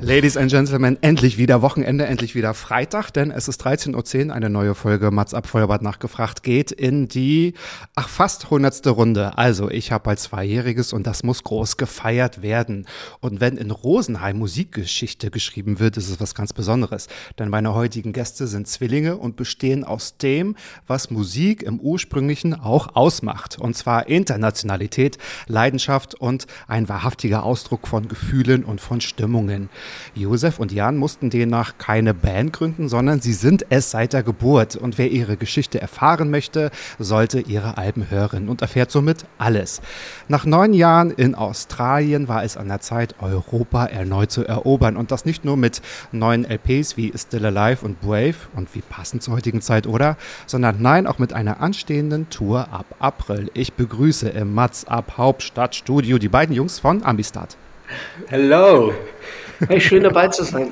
Ladies and Gentlemen, endlich wieder Wochenende, endlich wieder Freitag, denn es ist 13.10 Uhr, eine neue Folge Mats ab Feuerbad nachgefragt geht in die, ach fast hundertste Runde. Also ich habe bald Zweijähriges und das muss groß gefeiert werden. Und wenn in Rosenheim Musikgeschichte geschrieben wird, ist es was ganz Besonderes. Denn meine heutigen Gäste sind Zwillinge und bestehen aus dem, was Musik im ursprünglichen auch ausmacht. Und zwar Internationalität, Leidenschaft und ein wahrhaftiger Ausdruck von Gefühlen und von Stimmungen. Josef und Jan mussten demnach keine Band gründen, sondern sie sind es seit der Geburt. Und wer ihre Geschichte erfahren möchte, sollte ihre Alben hören und erfährt somit alles. Nach neun Jahren in Australien war es an der Zeit, Europa erneut zu erobern. Und das nicht nur mit neuen LPs wie Still Alive und Brave und wie passend zur heutigen Zeit, oder? Sondern nein, auch mit einer anstehenden Tour ab April. Ich begrüße im Mats ab Hauptstadtstudio die beiden Jungs von Ambistad. Hello. Hey, schön dabei zu sein.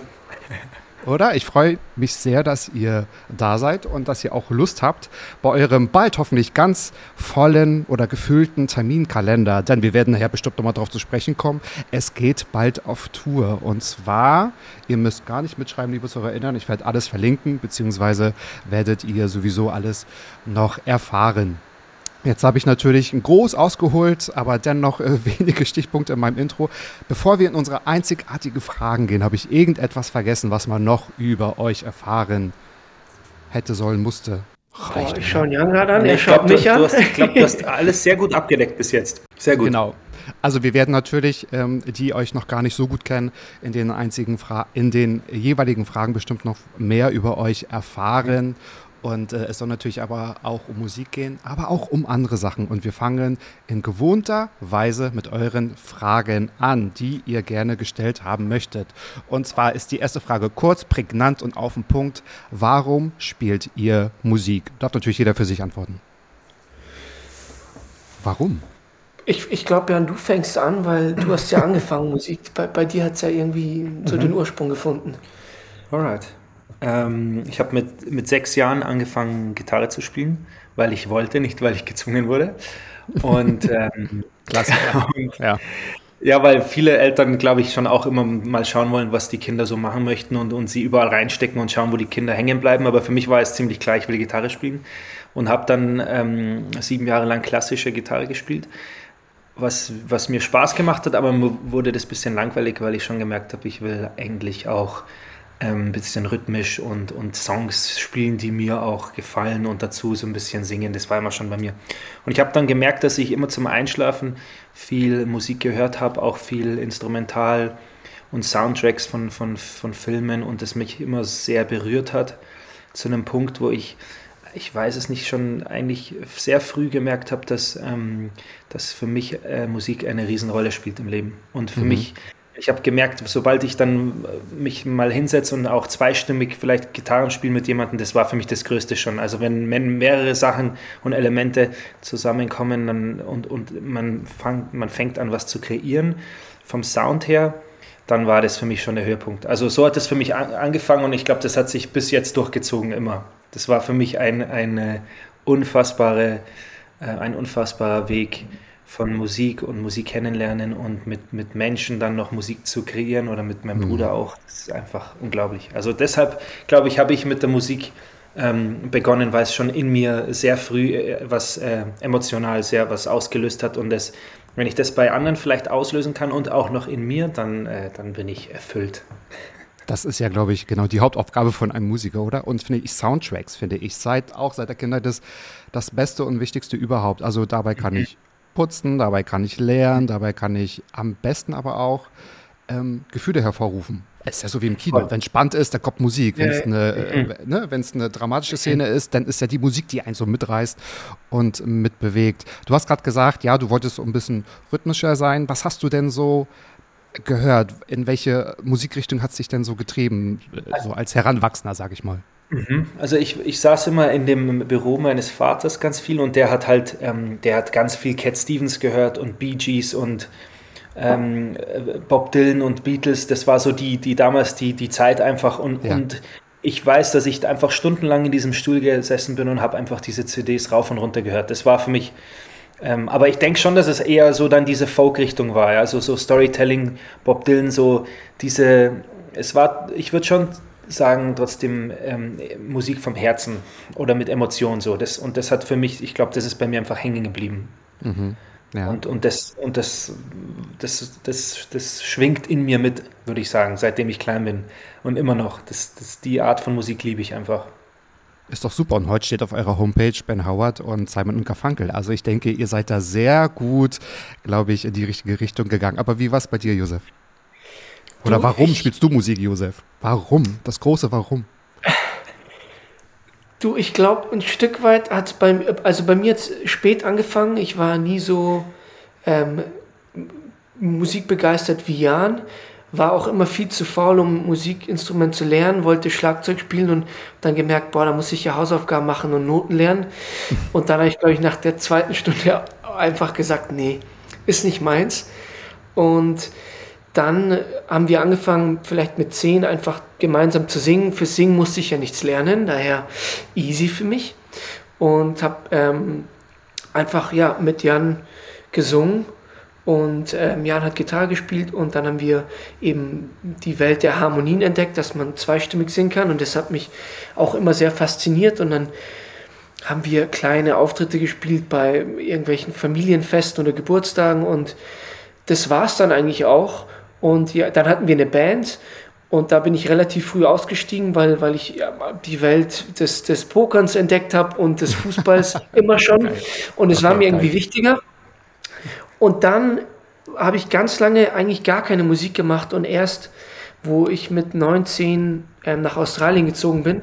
Oder? Ich freue mich sehr, dass ihr da seid und dass ihr auch Lust habt bei eurem bald hoffentlich ganz vollen oder gefüllten Terminkalender, denn wir werden nachher bestimmt nochmal drauf zu sprechen kommen. Es geht bald auf Tour und zwar, ihr müsst gar nicht mitschreiben, liebe Zuhörer erinnern, ich werde alles verlinken, beziehungsweise werdet ihr sowieso alles noch erfahren. Jetzt habe ich natürlich groß ausgeholt, aber dennoch äh, wenige Stichpunkte in meinem Intro. Bevor wir in unsere einzigartige Fragen gehen, habe ich irgendetwas vergessen, was man noch über euch erfahren hätte, sollen, musste. Boah, ich schaue Jan gerade an, er Ich schaut glaube, du, mich du, an. hast- ich glaub, du hast alles sehr gut abgedeckt bis jetzt. Sehr gut. Genau. Also wir werden natürlich, ähm, die euch noch gar nicht so gut kennen, in den einzigen Fra in den jeweiligen Fragen bestimmt noch mehr über euch erfahren. Und äh, es soll natürlich aber auch um Musik gehen, aber auch um andere Sachen. Und wir fangen in gewohnter Weise mit euren Fragen an, die ihr gerne gestellt haben möchtet. Und zwar ist die erste Frage kurz, prägnant und auf den Punkt. Warum spielt ihr Musik? Darf natürlich jeder für sich antworten. Warum? Ich, ich glaube, Jan, du fängst an, weil du hast ja angefangen, Musik. Bei, bei dir hat es ja irgendwie so den Ursprung gefunden. Alright. Ähm, ich habe mit, mit sechs Jahren angefangen, Gitarre zu spielen, weil ich wollte, nicht weil ich gezwungen wurde. Und, ähm, und Ja. ja, weil viele Eltern, glaube ich, schon auch immer mal schauen wollen, was die Kinder so machen möchten und, und sie überall reinstecken und schauen, wo die Kinder hängen bleiben. Aber für mich war es ziemlich klar, ich will Gitarre spielen und habe dann ähm, sieben Jahre lang klassische Gitarre gespielt. was, was mir Spaß gemacht hat, aber mir wurde das ein bisschen langweilig, weil ich schon gemerkt habe, ich will eigentlich auch ein bisschen rhythmisch und, und Songs spielen, die mir auch gefallen und dazu so ein bisschen singen. Das war immer schon bei mir. Und ich habe dann gemerkt, dass ich immer zum Einschlafen viel Musik gehört habe, auch viel Instrumental und Soundtracks von, von, von Filmen und das mich immer sehr berührt hat. Zu einem Punkt, wo ich ich weiß es nicht, schon eigentlich sehr früh gemerkt habe, dass, ähm, dass für mich äh, Musik eine Riesenrolle spielt im Leben. Und für mich, ich habe gemerkt, sobald ich dann äh, mich mal hinsetze und auch zweistimmig vielleicht Gitarren spiele mit jemandem, das war für mich das Größte schon. Also wenn, wenn mehrere Sachen und Elemente zusammenkommen dann, und, und man, fang, man fängt an, was zu kreieren, vom Sound her, dann war das für mich schon der Höhepunkt. Also so hat es für mich an, angefangen und ich glaube, das hat sich bis jetzt durchgezogen immer. Das war für mich ein, eine unfassbare, äh, ein unfassbarer Weg von Musik und Musik kennenlernen und mit, mit Menschen dann noch Musik zu kreieren oder mit meinem Bruder auch. Das ist einfach unglaublich. Also deshalb, glaube ich, habe ich mit der Musik ähm, begonnen, weil es schon in mir sehr früh äh, was äh, emotional sehr was ausgelöst hat und das, wenn ich das bei anderen vielleicht auslösen kann und auch noch in mir, dann, äh, dann bin ich erfüllt. Das ist ja, glaube ich, genau die Hauptaufgabe von einem Musiker, oder? Und finde ich, Soundtracks, finde ich, seit auch seit der Kindheit das, das Beste und Wichtigste überhaupt. Also dabei kann ich putzen, dabei kann ich lernen, dabei kann ich am besten aber auch ähm, Gefühle hervorrufen. Es ist ja so wie im Kino. Wenn es spannend ist, dann kommt Musik. Wenn es eine, äh, ne, eine dramatische Szene ist, dann ist ja die Musik, die einen so mitreißt und mitbewegt. Du hast gerade gesagt, ja, du wolltest so ein bisschen rhythmischer sein. Was hast du denn so gehört? In welche Musikrichtung hat es dich denn so getrieben, so als Heranwachsender, sag ich mal? Mhm. Also ich, ich saß immer in dem Büro meines Vaters ganz viel und der hat halt, ähm, der hat ganz viel Cat Stevens gehört und Bee Gees und ähm, Bob Dylan und Beatles. Das war so die, die damals die, die Zeit einfach und, ja. und ich weiß, dass ich einfach stundenlang in diesem Stuhl gesessen bin und habe einfach diese CDs rauf und runter gehört. Das war für mich, ähm, aber ich denke schon, dass es eher so dann diese Folk-Richtung war, also so Storytelling, Bob Dylan, so diese, es war, ich würde schon sagen trotzdem ähm, Musik vom Herzen oder mit Emotionen so. Das, und das hat für mich, ich glaube, das ist bei mir einfach hängen geblieben. Mhm. Ja. Und, und, das, und das, das, das, das schwingt in mir mit, würde ich sagen, seitdem ich klein bin. Und immer noch. Das, das, die Art von Musik liebe ich einfach. Ist doch super. Und heute steht auf eurer Homepage Ben Howard und Simon und Garfunkel. Also ich denke, ihr seid da sehr gut, glaube ich, in die richtige Richtung gegangen. Aber wie war es bei dir, Josef? Oder warum ich, spielst du Musik, Josef? Warum? Das große Warum? Du, ich glaube, ein Stück weit hat es bei, also bei mir jetzt spät angefangen. Ich war nie so ähm, musikbegeistert wie Jan. War auch immer viel zu faul, um Musikinstrument zu lernen, wollte Schlagzeug spielen und dann gemerkt, boah, da muss ich ja Hausaufgaben machen und Noten lernen. Und dann habe ich, glaube ich, nach der zweiten Stunde einfach gesagt, nee, ist nicht meins. Und dann haben wir angefangen, vielleicht mit zehn einfach gemeinsam zu singen. Für Singen musste ich ja nichts lernen, daher easy für mich. Und habe ähm, einfach ja, mit Jan gesungen. Und ähm, Jan hat Gitarre gespielt und dann haben wir eben die Welt der Harmonien entdeckt, dass man zweistimmig singen kann. Und das hat mich auch immer sehr fasziniert. Und dann haben wir kleine Auftritte gespielt bei irgendwelchen Familienfesten oder Geburtstagen. Und das war es dann eigentlich auch und ja, dann hatten wir eine Band und da bin ich relativ früh ausgestiegen, weil, weil ich ja, die Welt des, des Pokerns entdeckt habe und des Fußballs immer schon. Und es war mir irgendwie wichtiger. Und dann habe ich ganz lange eigentlich gar keine Musik gemacht und erst, wo ich mit 19 ähm, nach Australien gezogen bin,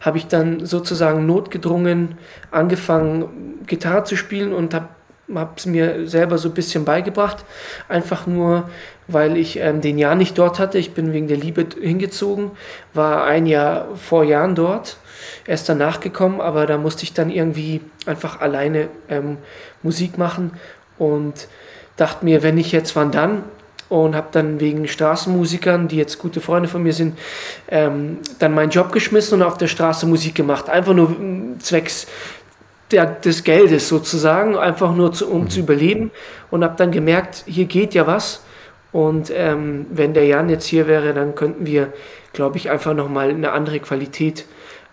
habe ich dann sozusagen notgedrungen angefangen, Gitarre zu spielen und habe habe es mir selber so ein bisschen beigebracht. Einfach nur, weil ich ähm, den Jahr nicht dort hatte. Ich bin wegen der Liebe hingezogen, war ein Jahr vor Jahren dort, erst danach gekommen, aber da musste ich dann irgendwie einfach alleine ähm, Musik machen und dachte mir, wenn ich jetzt, wann dann? Und habe dann wegen Straßenmusikern, die jetzt gute Freunde von mir sind, ähm, dann meinen Job geschmissen und auf der Straße Musik gemacht. Einfach nur mm, zwecks der, des Geldes sozusagen, einfach nur zu, um mhm. zu überleben. Und habe dann gemerkt, hier geht ja was. Und ähm, wenn der Jan jetzt hier wäre, dann könnten wir, glaube ich, einfach nochmal eine andere Qualität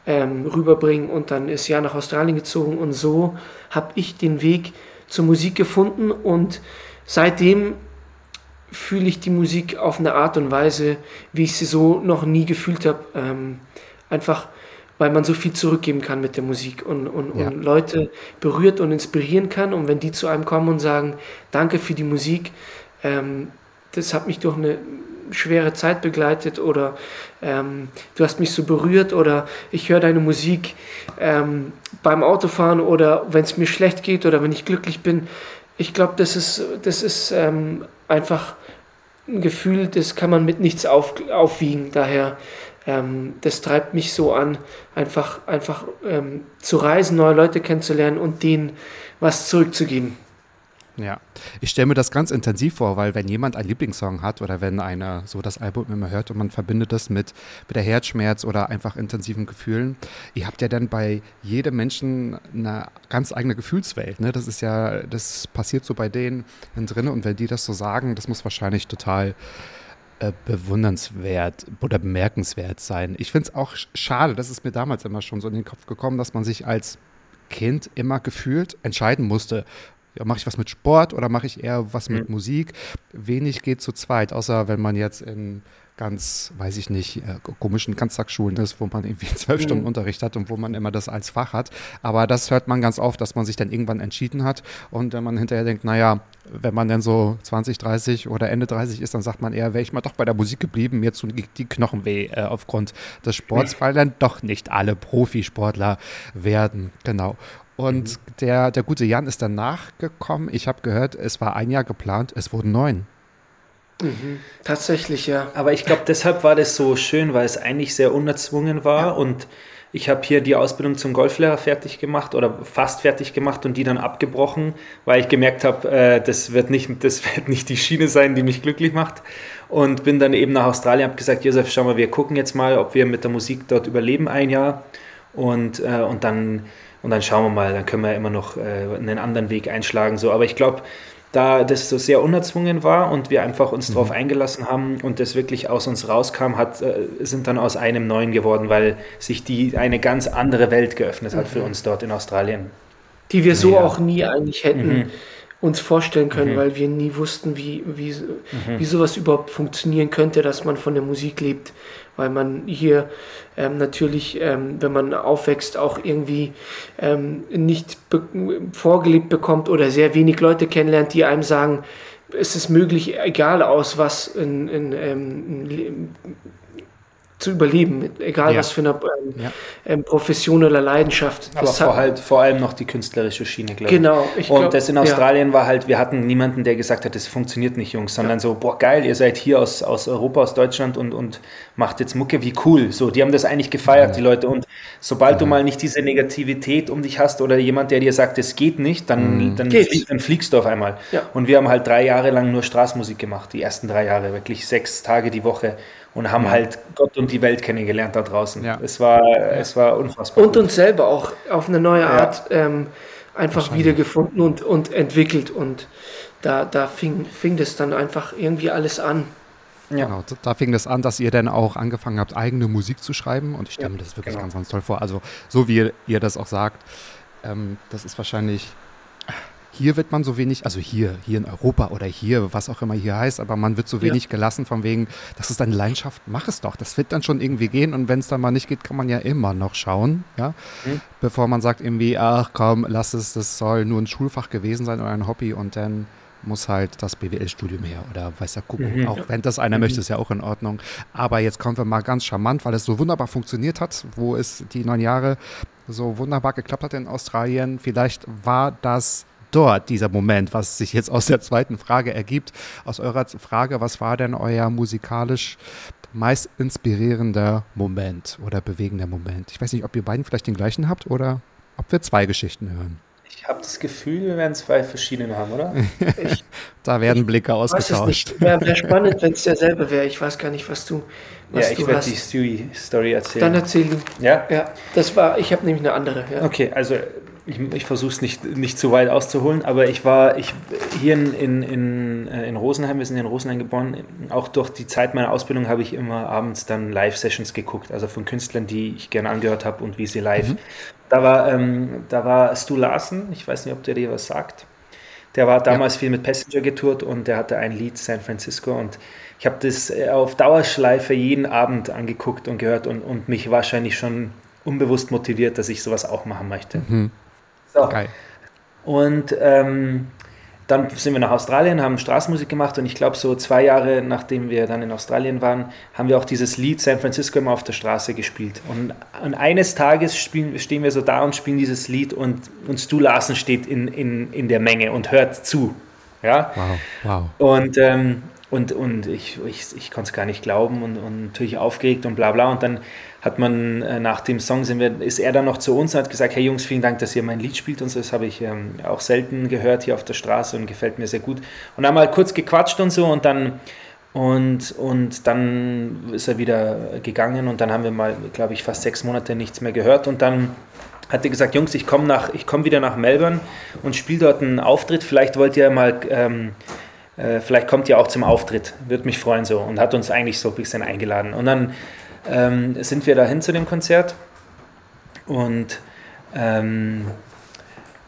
ähm, rüberbringen. Und dann ist Jan nach Australien gezogen. Und so habe ich den Weg zur Musik gefunden. Und seitdem fühle ich die Musik auf eine Art und Weise, wie ich sie so noch nie gefühlt habe. Ähm, einfach weil man so viel zurückgeben kann mit der Musik und, und, ja. und Leute berührt und inspirieren kann. Und wenn die zu einem kommen und sagen, danke für die Musik, ähm, das hat mich durch eine schwere Zeit begleitet oder ähm, du hast mich so berührt oder ich höre deine Musik ähm, beim Autofahren oder wenn es mir schlecht geht oder wenn ich glücklich bin. Ich glaube, das ist, das ist ähm, einfach ein Gefühl, das kann man mit nichts auf, aufwiegen. Daher ähm, das treibt mich so an, einfach, einfach ähm, zu reisen, neue Leute kennenzulernen und denen was zurückzugeben. Ja, ich stelle mir das ganz intensiv vor, weil wenn jemand einen Lieblingssong hat oder wenn einer so das Album immer hört und man verbindet das mit, mit der Herzschmerz oder einfach intensiven Gefühlen, ihr habt ja dann bei jedem Menschen eine ganz eigene Gefühlswelt. Ne? Das ist ja, das passiert so bei denen drin und wenn die das so sagen, das muss wahrscheinlich total äh, bewundernswert oder bemerkenswert sein. Ich finde es auch schade, das ist mir damals immer schon so in den Kopf gekommen, dass man sich als Kind immer gefühlt entscheiden musste, ja, mache ich was mit Sport oder mache ich eher was mit mhm. Musik? Wenig geht zu zweit, außer wenn man jetzt in ganz, weiß ich nicht, äh, komischen Ganztagsschulen ist, wo man irgendwie zwölf Mhm. Stunden Unterricht hat und wo man immer das als Fach hat. Aber das hört man ganz oft, dass man sich dann irgendwann entschieden hat und wenn man hinterher denkt, naja, wenn man dann so 20, 30 oder Ende 30 ist, dann sagt man eher, wäre ich mal doch bei der Musik geblieben, mir tun die, Knochen weh äh, aufgrund des Sports, weil dann doch nicht alle Profisportler werden. Genau. Und der, der gute Jan ist dann nachgekommen. Ich habe gehört, es war ein Jahr geplant, es wurden neun. Tatsächlich, ja. Aber ich glaube, deshalb war das so schön, weil es eigentlich sehr unerzwungen war und ich habe hier die Ausbildung zum Golflehrer fertig gemacht oder fast fertig gemacht und die dann abgebrochen, weil ich gemerkt habe, äh, das, wird nicht, das wird nicht die Schiene sein, die mich glücklich macht. Und bin dann eben nach Australien, habe gesagt, Josef, schau mal, wir gucken jetzt mal, ob wir mit der Musik dort überleben ein Jahr und, äh, und, dann, und dann schauen wir mal, dann können wir immer noch äh, einen anderen Weg einschlagen. So. Aber ich glaube, da das so sehr unerzwungen war und wir einfach uns darauf eingelassen haben und das wirklich aus uns rauskam, hat, äh, sind dann aus einem Neuen geworden, weil sich die eine ganz andere Welt geöffnet hat für uns dort in Australien. Die wir so Ja. auch nie eigentlich hätten Mhm. uns vorstellen können, weil wir nie wussten, wie, wie, Mhm. wie sowas überhaupt funktionieren könnte, dass man von der Musik lebt. Weil man hier ähm, natürlich, ähm, wenn man aufwächst, auch irgendwie ähm, nicht be vorgelebt bekommt oder sehr wenig Leute kennenlernt, die einem sagen, es ist möglich, egal aus was in, in, ähm, in, zu überleben, egal Ja. was für eine ähm, Ja. ähm, Profession oder Leidenschaft. Aber Das vor, halt, vor allem noch die künstlerische Schiene, glaube ich. Genau, ich und glaub, das in ja. Australien war halt, wir hatten niemanden, der gesagt hat, das funktioniert nicht, Jungs, sondern so, boah, geil, ihr seid hier aus, aus Europa, aus Deutschland und, und macht jetzt Mucke, wie cool. So, die haben das eigentlich gefeiert, die Leute. Und sobald du mal nicht diese Negativität um dich hast oder jemand, der dir sagt, es geht nicht, dann, dann, Geht's. flie- dann fliegst du auf einmal. Ja. Und wir haben halt drei Jahre lang nur Straßmusik gemacht, die ersten drei Jahre, wirklich sechs Tage die Woche und haben halt Gott und die Welt kennengelernt da draußen. Ja. Es war, es war unfassbar. und gut. uns selber auch auf eine neue Art ähm, einfach wiedergefunden und, und entwickelt. Und da, da fing, fing das dann einfach irgendwie alles an. Ja. Genau, da- fing das an, dass ihr dann auch angefangen habt, eigene Musik zu schreiben. Und ich stelle mir das wirklich genau. ganz, ganz toll vor. Also, so wie ihr, ihr das auch sagt, ähm, das ist wahrscheinlich. Hier wird man so wenig, also hier, hier in Europa oder hier, was auch immer hier heißt, aber man wird so wenig gelassen von wegen, das ist deine Leidenschaft, mach es doch. Das wird dann schon irgendwie gehen und wenn es dann mal nicht geht, kann man ja immer noch schauen, ja. Mhm. Bevor man sagt irgendwie, ach komm, lass es, das soll nur ein Schulfach gewesen sein oder ein Hobby und dann muss halt das BWL-Studium her oder weiß der Kuckuck. Mhm. Auch wenn das einer möchte, ist ja auch in Ordnung. Aber jetzt kommen wir mal ganz charmant, weil es so wunderbar funktioniert hat, wo es die neun Jahre so wunderbar geklappt hat in Australien. Vielleicht war das dort dieser Moment, was sich jetzt aus der zweiten Frage ergibt. Aus eurer Frage, was war denn euer musikalisch meist inspirierender Moment oder bewegender Moment? Ich weiß nicht, ob ihr beiden vielleicht den gleichen habt oder ob wir zwei Geschichten hören. Ich habe das Gefühl, wir werden zwei verschiedene haben, oder? Ich Da werden Blicke ausgetauscht. nicht. Wäre wär spannend, wenn es derselbe wäre. Ich weiß gar nicht, was du, was ja, ich werde die Stewie-Story Dann erzählen. erzähl du. Ja? Ja, das war, ich habe nämlich eine andere. Ja. Okay, also ich, ich versuche es nicht, nicht zu weit auszuholen, aber ich war ich, hier in, in, in, äh, in Rosenheim, wir sind in Rosenheim geboren, auch durch die Zeit meiner Ausbildung habe ich immer abends dann Live-Sessions geguckt, also von Künstlern, die ich gerne angehört habe und wie sie live. Da, war, ähm, da war Stu Larsen, ich weiß nicht, ob der dir was sagt. Der war damals viel mit Passenger getourt und der hatte ein Lied San Francisco und ich habe das äh, auf Dauerschleife jeden Abend angeguckt und gehört und, und mich wahrscheinlich schon unbewusst motiviert, dass ich sowas auch machen möchte. So. Geil. Und ähm, dann sind wir nach Australien, haben Straßenmusik gemacht und ich glaube, so zwei Jahre nachdem wir dann in Australien waren, haben wir auch dieses Lied San Francisco immer auf der Straße gespielt. Und, und eines Tages spielen, stehen wir so da und spielen dieses Lied und, und Stu Larsen steht in, in, in der Menge und hört zu. Ja? Wow, wow. Und, ähm, und, und ich, ich, ich konnte es gar nicht glauben und, und natürlich aufgeregt und bla bla. Und dann hat man äh, nach dem Song sind wir, ist er dann noch zu uns und hat gesagt, hey Jungs, vielen Dank, dass ihr mein Lied spielt und so. Das habe ich ähm, auch selten gehört hier auf der Straße und gefällt mir sehr gut. Und haben mal kurz gequatscht und so und dann und, und dann ist er wieder gegangen und dann haben wir mal, glaube ich, fast sechs Monate nichts mehr gehört und dann hat er gesagt, Jungs, ich komme komme wieder nach Melbourne und spiele dort einen Auftritt. Vielleicht wollt ihr mal, ähm, äh, vielleicht kommt ihr auch zum Auftritt. Würde mich freuen so. Und hat uns eigentlich so ein bisschen eingeladen. Und dann ähm, sind wir dahin zu dem Konzert. Und ähm,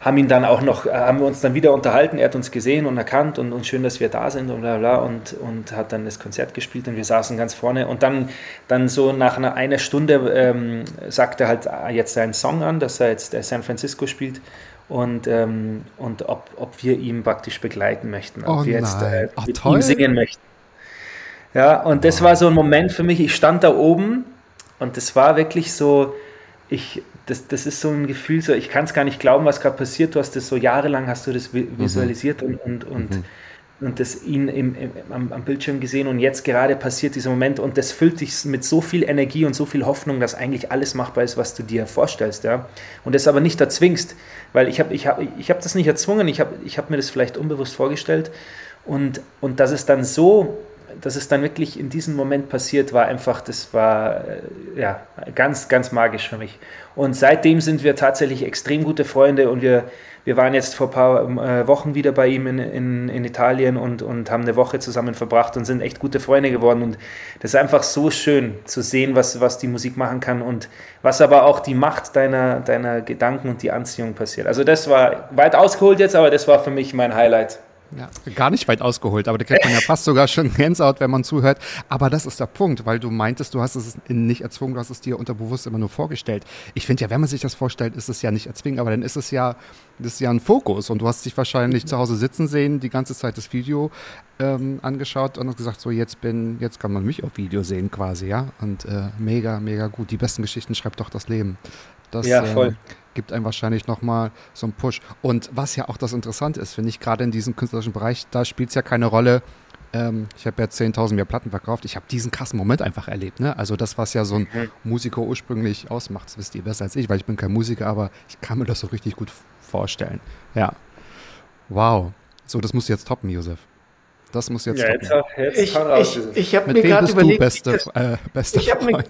haben ihn dann auch noch, äh, haben wir uns dann wieder unterhalten, er hat uns gesehen und erkannt und, und schön, dass wir da sind und bla bla und, und hat dann das Konzert gespielt und wir saßen ganz vorne. Und dann, dann so nach einer, einer Stunde ähm, sagt er halt ah, jetzt seinen Song an, dass er jetzt San Francisco spielt und, ähm, und ob, ob wir ihn praktisch begleiten möchten, ob Oh wir jetzt äh. Oh, mit toll. ihm singen möchten. Ja, und das war so ein Moment für mich, ich stand da oben und das war wirklich so, ich, das, das ist so ein Gefühl, so, ich kann es gar nicht glauben, was gerade passiert. Du hast das so jahrelang, hast du das vi- visualisiert und, und, und, und das ihn im, im, am, am Bildschirm gesehen und jetzt gerade passiert dieser Moment und das füllt dich mit so viel Energie und so viel Hoffnung, dass eigentlich alles machbar ist, was du dir vorstellst. Ja? Und das aber nicht erzwingst, weil ich habe ich hab, ich hab das nicht erzwungen, ich habe ich hab mir das vielleicht unbewusst vorgestellt und, und dass es dann so dass es dann wirklich in diesem Moment passiert, war einfach, das war äh, ja ganz, ganz magisch für mich. Und seitdem sind wir tatsächlich extrem gute Freunde und wir, wir waren jetzt vor ein paar äh, Wochen wieder bei ihm in, in, in Italien und, und haben eine Woche zusammen verbracht und sind echt gute Freunde geworden. Und das ist einfach so schön zu sehen, was, was die Musik machen kann und was aber auch die Macht deiner, deiner Gedanken und die Anziehung passiert. Also das war weit ausgeholt jetzt, aber das war für mich mein Highlight. Ja, gar nicht weit ausgeholt, aber da kriegt man ja fast sogar schon Gänsehaut, wenn man zuhört. Aber das ist der Punkt, weil du meintest, du hast es nicht erzwungen, du hast es dir unterbewusst immer nur vorgestellt. Ich finde ja, wenn man sich das vorstellt, ist es ja nicht erzwingen, aber dann ist es ja, das ist ja ein Fokus und du hast dich wahrscheinlich zu Hause sitzen sehen, die ganze Zeit das Video ähm, angeschaut und hast gesagt, so jetzt bin, jetzt kann man mich auf Video sehen quasi, ja. Und äh, mega, mega gut. Die besten Geschichten schreibt doch das Leben. Das, Ja, voll. ähm, gibt einem wahrscheinlich nochmal so einen Push. Und was ja auch das Interessante ist, finde ich, gerade in diesem künstlerischen Bereich, da spielt es ja keine Rolle. Ähm, ich habe ja 10.000 mehr Platten verkauft. Ich habe diesen krassen Moment einfach erlebt. Ne? Also das, was ja so ein Musiker ursprünglich ausmacht, das wisst ihr besser als ich, weil ich bin kein Musiker, aber ich kann mir das so richtig gut vorstellen. Ja. Wow. So, das musst du jetzt toppen, Josef. Das muss jetzt toppen. jetzt Ich, ich, ich habe mir gerade überlegt, beste, äh, bester ich hab mir-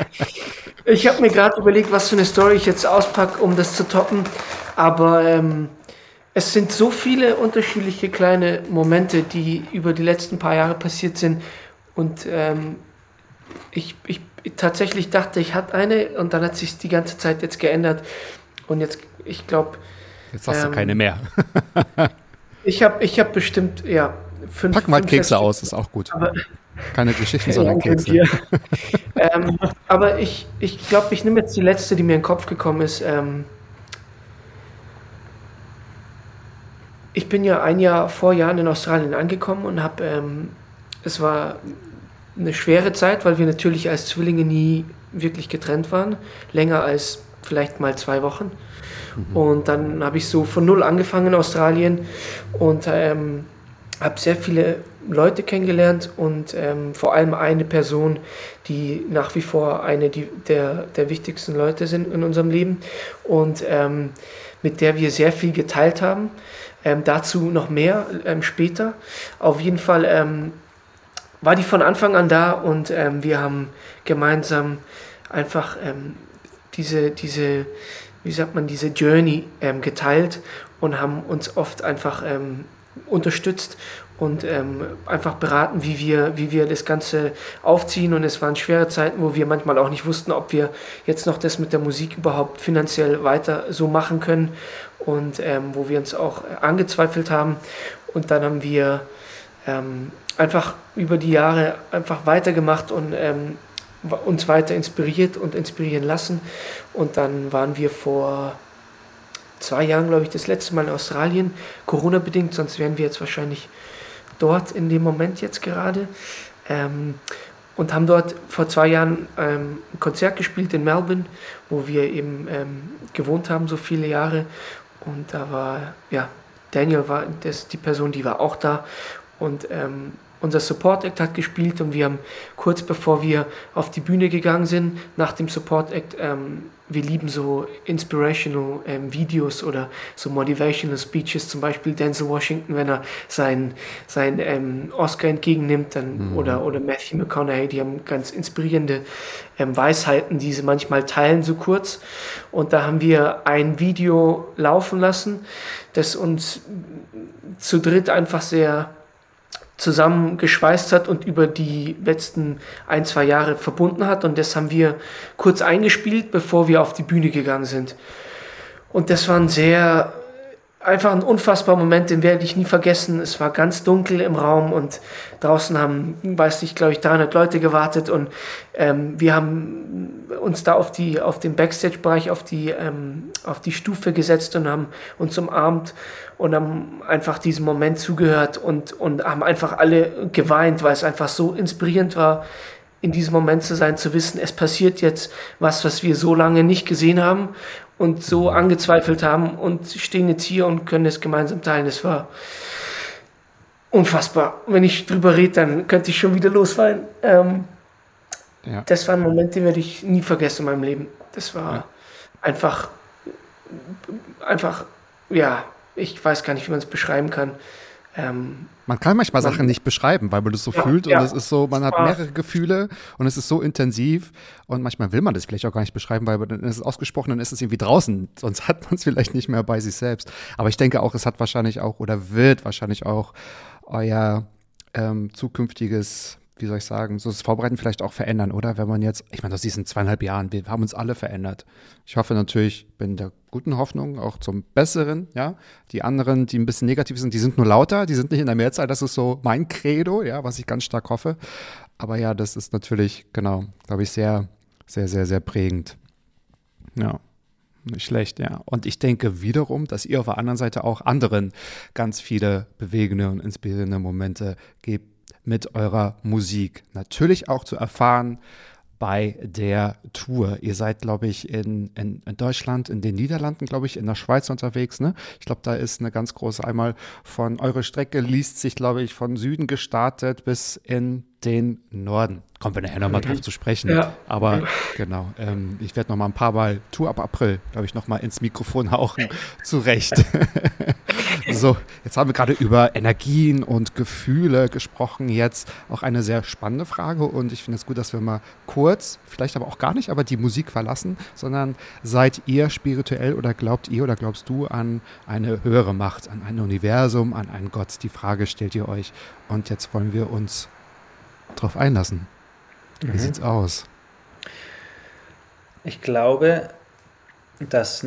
habe mir gerade überlegt, was für eine Story ich jetzt auspacke, um das zu toppen. Aber ähm, es sind so viele unterschiedliche kleine Momente, die über die letzten paar Jahre passiert sind. Und ähm, ich, ich tatsächlich dachte, ich hatte eine und dann hat sich die ganze Zeit jetzt geändert. Und jetzt, ich glaube, Jetzt hast ähm, du keine mehr. ich habe ich hab bestimmt, ja, fünf. Pack mal fünf, Kekse aus, ist auch gut. Aber, Keine Geschichten, sondern Kekse. ähm, aber ich ich, glaube, ich nehme jetzt die letzte, die mir in den Kopf gekommen ist. Ähm, ich bin ja ein Jahr vor Jahren in Australien angekommen und habe, ähm, es war eine schwere Zeit, weil wir natürlich als Zwillinge nie wirklich getrennt waren, länger als vielleicht mal zwei Wochen. Und dann habe ich so von null angefangen in Australien und ähm, habe sehr viele Leute kennengelernt und ähm, vor allem eine Person, die nach wie vor eine die, der, der wichtigsten Leute sind in unserem Leben und ähm, mit der wir sehr viel geteilt haben. Ähm, dazu noch mehr ähm, später. Auf jeden Fall ähm, war die von Anfang an da und ähm, wir haben gemeinsam einfach diese, diese, wie sagt man, diese Journey geteilt und haben uns oft einfach unterstützt und ähm, einfach beraten, wie wir, wie wir das Ganze aufziehen. Und es waren schwere Zeiten, wo wir manchmal auch nicht wussten, ob wir jetzt noch das mit der Musik überhaupt finanziell weiter so machen können und ähm, wo wir uns auch angezweifelt haben. Und dann haben wir ähm, einfach über die Jahre einfach weitergemacht und ähm, uns weiter inspiriert und inspirieren lassen. Und dann waren wir vor zwei Jahren, glaube ich, das letzte Mal in Australien, Corona-bedingt, sonst wären wir jetzt wahrscheinlich dort in dem Moment jetzt gerade. Ähm, und haben dort vor zwei Jahren ähm, ein Konzert gespielt in Melbourne, wo wir eben ähm, gewohnt haben, so viele Jahre. Und da war, ja, Daniel war das, die Person, die war auch da. Und ähm, unser Support Act hat gespielt und wir haben kurz bevor wir auf die Bühne gegangen sind, nach dem Support Act, ähm, wir lieben so inspirational ähm, Videos oder so motivational Speeches, zum Beispiel Denzel Washington, wenn er seinen sein, ähm, Oscar entgegennimmt, dann, oder, oder Matthew McConaughey, die haben ganz inspirierende ähm, Weisheiten, die sie manchmal teilen, so kurz. Und da haben wir ein Video laufen lassen, das uns zu dritt einfach sehr zusammengeschweißt hat und über die letzten ein, zwei Jahre verbunden hat. Und das haben wir kurz eingespielt, bevor wir auf die Bühne gegangen sind. Und das war ein sehr, einfach ein unfassbarer Moment, den werde ich nie vergessen. Es war ganz dunkel im Raum und draußen haben, weiß nicht, glaube ich, 300 Leute gewartet und ähm, wir haben uns da auf die, auf den Backstage-Bereich, auf die, ähm, auf die Stufe gesetzt und haben uns umarmt und haben einfach diesem Moment zugehört und, und haben einfach alle geweint, weil es einfach so inspirierend war, in diesem Moment zu sein, zu wissen, es passiert jetzt was, was wir so lange nicht gesehen haben und so angezweifelt haben und stehen jetzt hier und können es gemeinsam teilen. Es war unfassbar. Wenn ich drüber rede, dann könnte ich schon wieder losfallen. Ähm, ja. Das war ein Moment, den werde ich nie vergessen in meinem Leben. Das war ja. einfach, einfach, ja, ich weiß gar nicht, wie man es beschreiben kann. Ähm, man kann manchmal man, Sachen nicht beschreiben, weil man das so ja, fühlt ja. und es ist so, man hat mehrere Gefühle und es ist so intensiv und manchmal will man das vielleicht auch gar nicht beschreiben, weil dann ist es ausgesprochen, dann ist es irgendwie draußen, sonst hat man es vielleicht nicht mehr bei sich selbst. Aber ich denke auch, es hat wahrscheinlich auch oder wird wahrscheinlich auch euer ähm, zukünftiges wie soll ich sagen, so das Vorbereiten vielleicht auch verändern, oder? Wenn man jetzt, ich meine, aus diesen zweieinhalb Jahren, wir haben uns alle verändert. Ich hoffe natürlich, bin der guten Hoffnung, auch zum Besseren, ja. Die anderen, die ein bisschen negativ sind, die sind nur lauter, die sind nicht in der Mehrzahl. Das ist so mein Credo, ja, was ich ganz stark hoffe. Aber ja, das ist natürlich, genau, glaube ich, sehr, sehr, sehr, sehr prägend. Ja. Nicht schlecht, ja. Und ich denke wiederum, dass ihr auf der anderen Seite auch anderen ganz viele bewegende und inspirierende Momente gebt mit eurer Musik. Natürlich auch zu erfahren bei der Tour. Ihr seid, glaube ich, in, in, in, Deutschland, in den Niederlanden, glaube ich, in der Schweiz unterwegs. Ne? Ich glaube, da ist eine ganz große einmal von eure Strecke liest sich, glaube ich, von Süden gestartet bis in den Norden. Kommen wir nachher nochmal drauf zu sprechen. Ja. Aber genau, ähm, ich werde nochmal ein paar Mal Tour ab April, glaube ich, nochmal ins Mikrofon hauchen. Zurecht. so, jetzt haben wir gerade über Energien und Gefühle gesprochen. Jetzt auch eine sehr spannende Frage und ich finde es gut, dass wir mal kurz, vielleicht aber auch gar nicht, aber die Musik verlassen, sondern seid ihr spirituell oder glaubt ihr oder glaubst du an eine höhere Macht, an ein Universum, an einen Gott? Die Frage stellt ihr euch. Und jetzt wollen wir uns drauf einlassen. Wie mhm. sieht's aus? Ich glaube, dass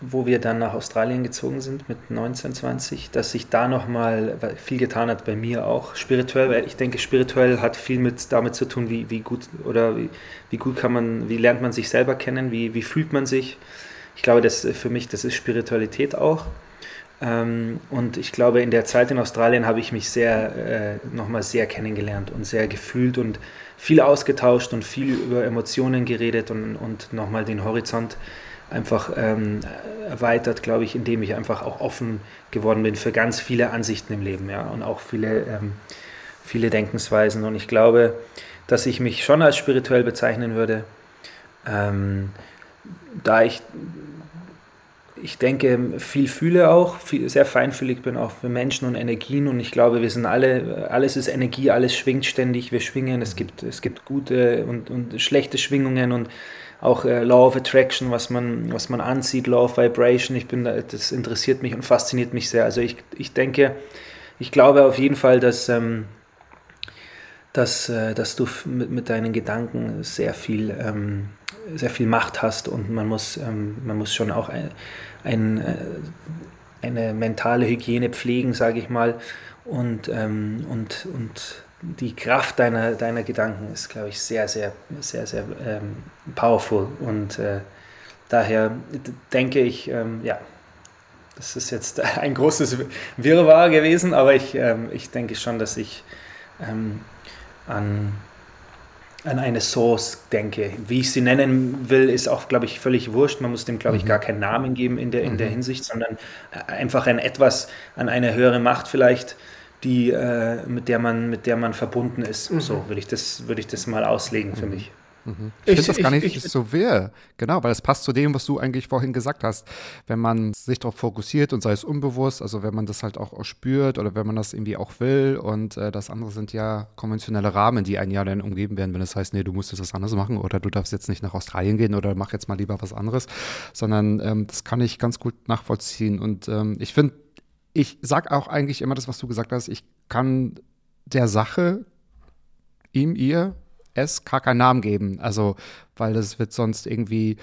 wo wir dann nach Australien gezogen sind mit 19, 20, dass sich da nochmal viel getan hat bei mir auch spirituell, weil ich denke, spirituell hat viel mit damit zu tun, wie, wie gut oder wie, wie gut kann man, wie lernt man sich selber kennen, wie, wie fühlt man sich. Ich glaube, das für mich, das ist Spiritualität auch. Ähm, und ich glaube, in der Zeit in Australien habe ich mich sehr, äh, nochmal sehr kennengelernt und sehr gefühlt und viel ausgetauscht und viel über Emotionen geredet und, und nochmal den Horizont einfach ähm, erweitert, glaube ich, indem ich einfach auch offen geworden bin für ganz viele Ansichten im Leben, ja, und auch viele, ähm, viele Denkensweisen. Und ich glaube, dass ich mich schon als spirituell bezeichnen würde, ähm, da ich ich denke, viel fühle auch, viel, sehr feinfühlig bin auch für Menschen und Energien. Und ich glaube, wir sind alle, alles ist Energie, alles schwingt ständig, wir schwingen, es gibt, es gibt gute und, und schlechte Schwingungen und auch äh, Law of Attraction, was man, was man anzieht, Law of Vibration, ich bin da, das interessiert mich und fasziniert mich sehr. Also ich, ich denke, ich glaube auf jeden Fall, dass, ähm, dass, äh, dass du mit, mit deinen Gedanken sehr viel, ähm, sehr viel Macht hast und man muss, ähm, man muss schon auch ein, ein, äh, eine mentale Hygiene pflegen, sage ich mal. Und, ähm, und, und die Kraft deiner, deiner Gedanken ist, glaube ich, sehr, sehr, sehr, sehr ähm, powerful. Und äh, daher denke ich, ähm, ja, das ist jetzt ein großes Wirrwarr gewesen, aber ich, ähm, ich denke schon, dass ich ähm, an an eine Source denke. Wie ich sie nennen will, ist auch, glaube ich, völlig wurscht. Man muss dem, glaube ich, mhm. gar keinen Namen geben in der, in der mhm. Hinsicht, sondern äh, einfach ein etwas an eine höhere Macht vielleicht, die, äh, mit, der man, mit der man verbunden ist. Mhm. So würde ich, das, würde ich das mal auslegen für mhm. mich. Mhm. Ich finde das gar nicht ich, ich, so wehr. Genau, weil es passt zu dem, was du eigentlich vorhin gesagt hast. Wenn man sich darauf fokussiert und sei es unbewusst, also wenn man das halt auch, auch spürt oder wenn man das irgendwie auch will und äh, das andere sind ja konventionelle Rahmen, die ein Jahr dann umgeben werden, wenn es das heißt, nee, du musst jetzt was anderes machen oder du darfst jetzt nicht nach Australien gehen oder mach jetzt mal lieber was anderes, sondern ähm, das kann ich ganz gut nachvollziehen und ähm, ich finde, ich sag auch eigentlich immer das, was du gesagt hast, ich kann der Sache ihm, ihr, es gar keinen Namen geben. Also, weil das wird sonst irgendwie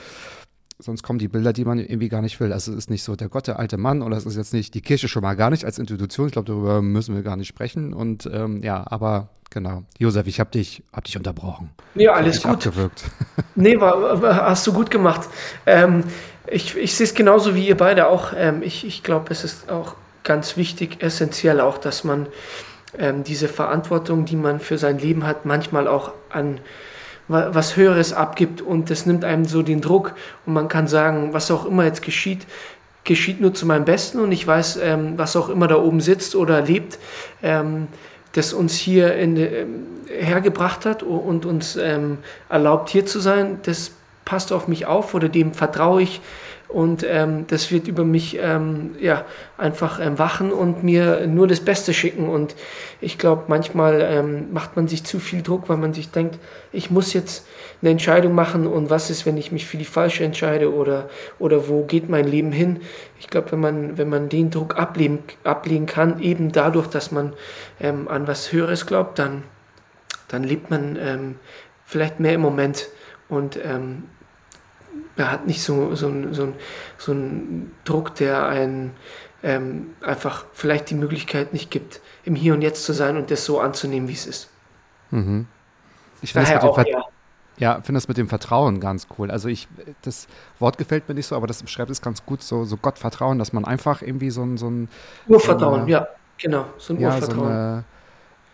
sonst kommen die Bilder, die man irgendwie gar nicht will. Also es ist nicht so der Gott, der alte Mann, oder es ist jetzt nicht die Kirche schon mal gar nicht als Institution. Ich glaube, darüber müssen wir gar nicht sprechen. Und ähm, ja, aber genau. Josef, ich habe dich, hab dich unterbrochen. Ja, alles gut. Abgewürgt. Nee, war, war, hast du gut gemacht. Ähm, ich ich sehe es genauso wie ihr beide auch. Ähm, ich ich glaube, es ist auch ganz wichtig, essentiell auch, dass man ähm, diese Verantwortung, die man für sein Leben hat, manchmal auch an was Höheres abgibt und das nimmt einem so den Druck und man kann sagen, was auch immer jetzt geschieht, geschieht nur zu meinem Besten und ich weiß, ähm, was auch immer da oben sitzt oder lebt, ähm, das uns hier in, ähm, hergebracht hat und uns ähm, erlaubt hier zu sein, das passt auf mich auf oder dem vertraue ich und ähm, das wird über mich ähm, ja, einfach ähm, wachen und mir nur das Beste schicken. Und ich glaube, manchmal ähm, macht man sich zu viel Druck, weil man sich denkt, ich muss jetzt eine Entscheidung machen und was ist, wenn ich mich für die falsche entscheide oder, oder wo geht mein Leben hin? Ich glaube, wenn man, wenn man den Druck ablegen, ablegen kann, eben dadurch, dass man ähm, an was Höheres glaubt, dann, dann lebt man ähm, vielleicht mehr im Moment und er hat nicht so, so, so, so einen Druck, der einen ähm, einfach vielleicht die Möglichkeit nicht gibt, im Hier und Jetzt zu sein und das so anzunehmen, wie es ist. Mhm. Ich finde das, auch, ja. ja, find das mit dem Vertrauen ganz cool. Also ich, das Wort gefällt mir nicht so, aber das beschreibt es ganz gut, so, so Gottvertrauen, dass man einfach irgendwie so ein, so ein Urvertrauen, so eine, ja, genau, so ein ja, Urvertrauen. So eine,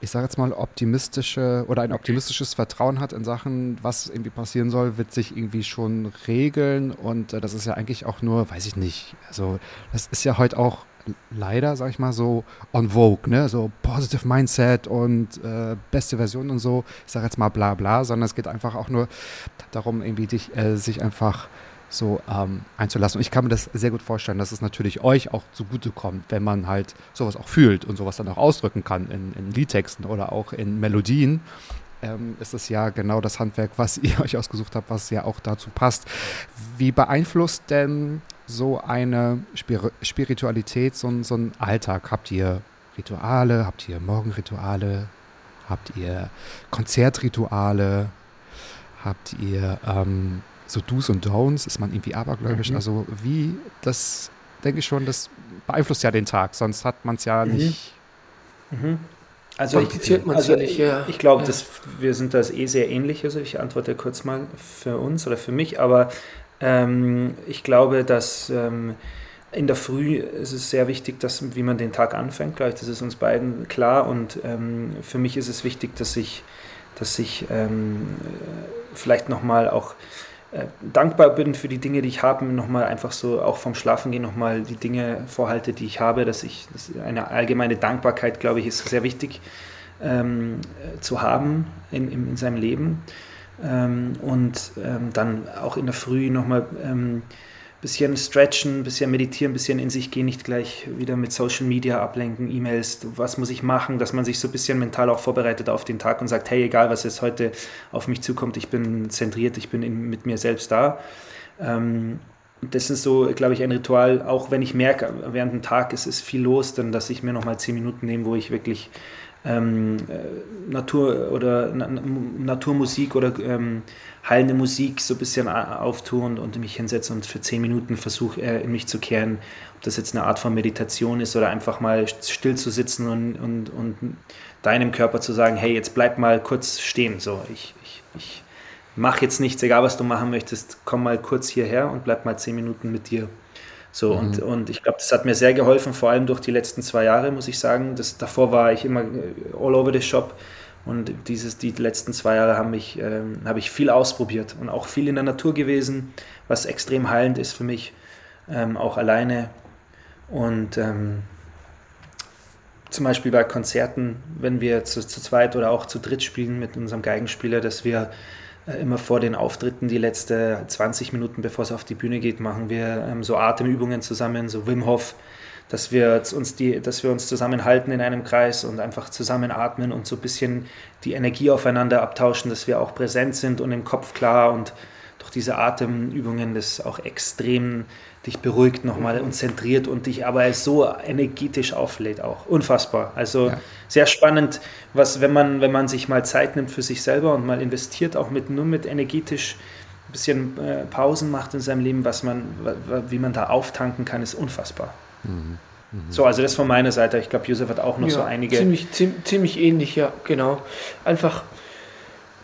ich sage jetzt mal, optimistische oder ein optimistisches Vertrauen hat in Sachen, was irgendwie passieren soll, wird sich irgendwie schon regeln. Und äh, das ist ja eigentlich auch nur, weiß ich nicht, also das ist ja heute auch leider, sag ich mal, so on vogue, ne? So positive Mindset und äh, beste Version und so. Ich sage jetzt mal bla bla, sondern es geht einfach auch nur darum, irgendwie dich, äh, sich einfach so ähm, einzulassen. Und ich kann mir das sehr gut vorstellen, dass es natürlich euch auch zugutekommt, wenn man halt sowas auch fühlt und sowas dann auch ausdrücken kann in, in Liedtexten oder auch in Melodien. Ähm, ist es ja genau das Handwerk, was ihr euch ausgesucht habt, was ja auch dazu passt. Wie beeinflusst denn so eine Spir Spiritualität so, so einen Alltag? Habt ihr Rituale? Habt ihr Morgenrituale? Habt ihr Konzertrituale? Habt ihr ähm, so Do's und Don'ts, ist man irgendwie abergläubisch. Mhm. Also wie, das denke ich schon, das beeinflusst ja den Tag, sonst hat man es ja mhm. nicht. Mhm. Also ich, also nicht, ja. ich glaube, ja. wir sind das eh sehr ähnlich. Also ich antworte kurz mal für uns oder für mich, aber ähm, ich glaube, dass ähm, in der Früh ist es sehr wichtig, dass, wie man den Tag anfängt, glaube ich, das ist uns beiden klar. Und ähm, für mich ist es wichtig, dass ich, dass ich ähm, vielleicht nochmal auch äh, dankbar bin für die Dinge, die ich habe, nochmal einfach so auch vom Schlafen gehen nochmal die Dinge vorhalte, die ich habe, dass ich dass eine allgemeine Dankbarkeit, glaube ich, ist sehr wichtig ähm, zu haben in, in, in seinem Leben. Ähm, und ähm, dann auch in der Früh nochmal ähm, bisschen stretchen, bisschen meditieren, bisschen in sich gehen, nicht gleich wieder mit Social Media ablenken, E-Mails, was muss ich machen, dass man sich so ein bisschen mental auch vorbereitet auf den Tag und sagt, hey, egal was jetzt heute auf mich zukommt, ich bin zentriert, ich bin in, mit mir selbst da. Ähm, das ist so, glaube ich, ein Ritual, auch wenn ich merke, während dem Tag ist, ist viel los, dann dass ich mir nochmal zehn Minuten nehme, wo ich wirklich ähm, äh, Natur oder Na Naturmusik oder ähm, heilende Musik so ein bisschen auftue und, und mich hinsetze und für zehn Minuten versuche, äh, in mich zu kehren. Ob das jetzt eine Art von Meditation ist oder einfach mal still zu sitzen und, und, und deinem Körper zu sagen, hey, jetzt bleib mal kurz stehen. So, ich, ich, ich mach jetzt nichts, egal was du machen möchtest, komm mal kurz hierher und bleib mal zehn Minuten mit dir. So, mhm. und, und ich glaube, das hat mir sehr geholfen, vor allem durch die letzten zwei Jahre, muss ich sagen. Das, davor war ich immer äh, all over the shop. Und dieses, die letzten zwei Jahre habe ich, ähm, hab ich viel ausprobiert und auch viel in der Natur gewesen, was extrem heilend ist für mich, ähm, auch alleine. Und ähm, zum Beispiel bei Konzerten, wenn wir zu, zu zweit oder auch zu dritt spielen mit unserem Geigenspieler, dass wir immer vor den Auftritten, die letzte 20 Minuten, bevor es auf die Bühne geht, machen wir ähm, so Atemübungen zusammen, so Wim Hof, dass wir uns die, dass wir uns zusammenhalten in einem Kreis und einfach zusammen atmen und so ein bisschen die Energie aufeinander abtauschen, dass wir auch präsent sind und im Kopf klar und durch diese Atemübungen das auch extrem dich beruhigt nochmal und zentriert und dich aber so energetisch auflädt auch. Unfassbar. Also ja. sehr spannend, was, wenn man, wenn man sich mal Zeit nimmt für sich selber und mal investiert, auch mit nur mit energetisch ein bisschen äh, Pausen macht in seinem Leben, was man, wie man da auftanken kann, ist unfassbar. Mhm. Mhm. So, also das von meiner Seite. Ich glaube, Josef hat auch noch ja, so einige. Ziemlich, ziemlich, ziemlich ähnlich, ja, genau. Einfach,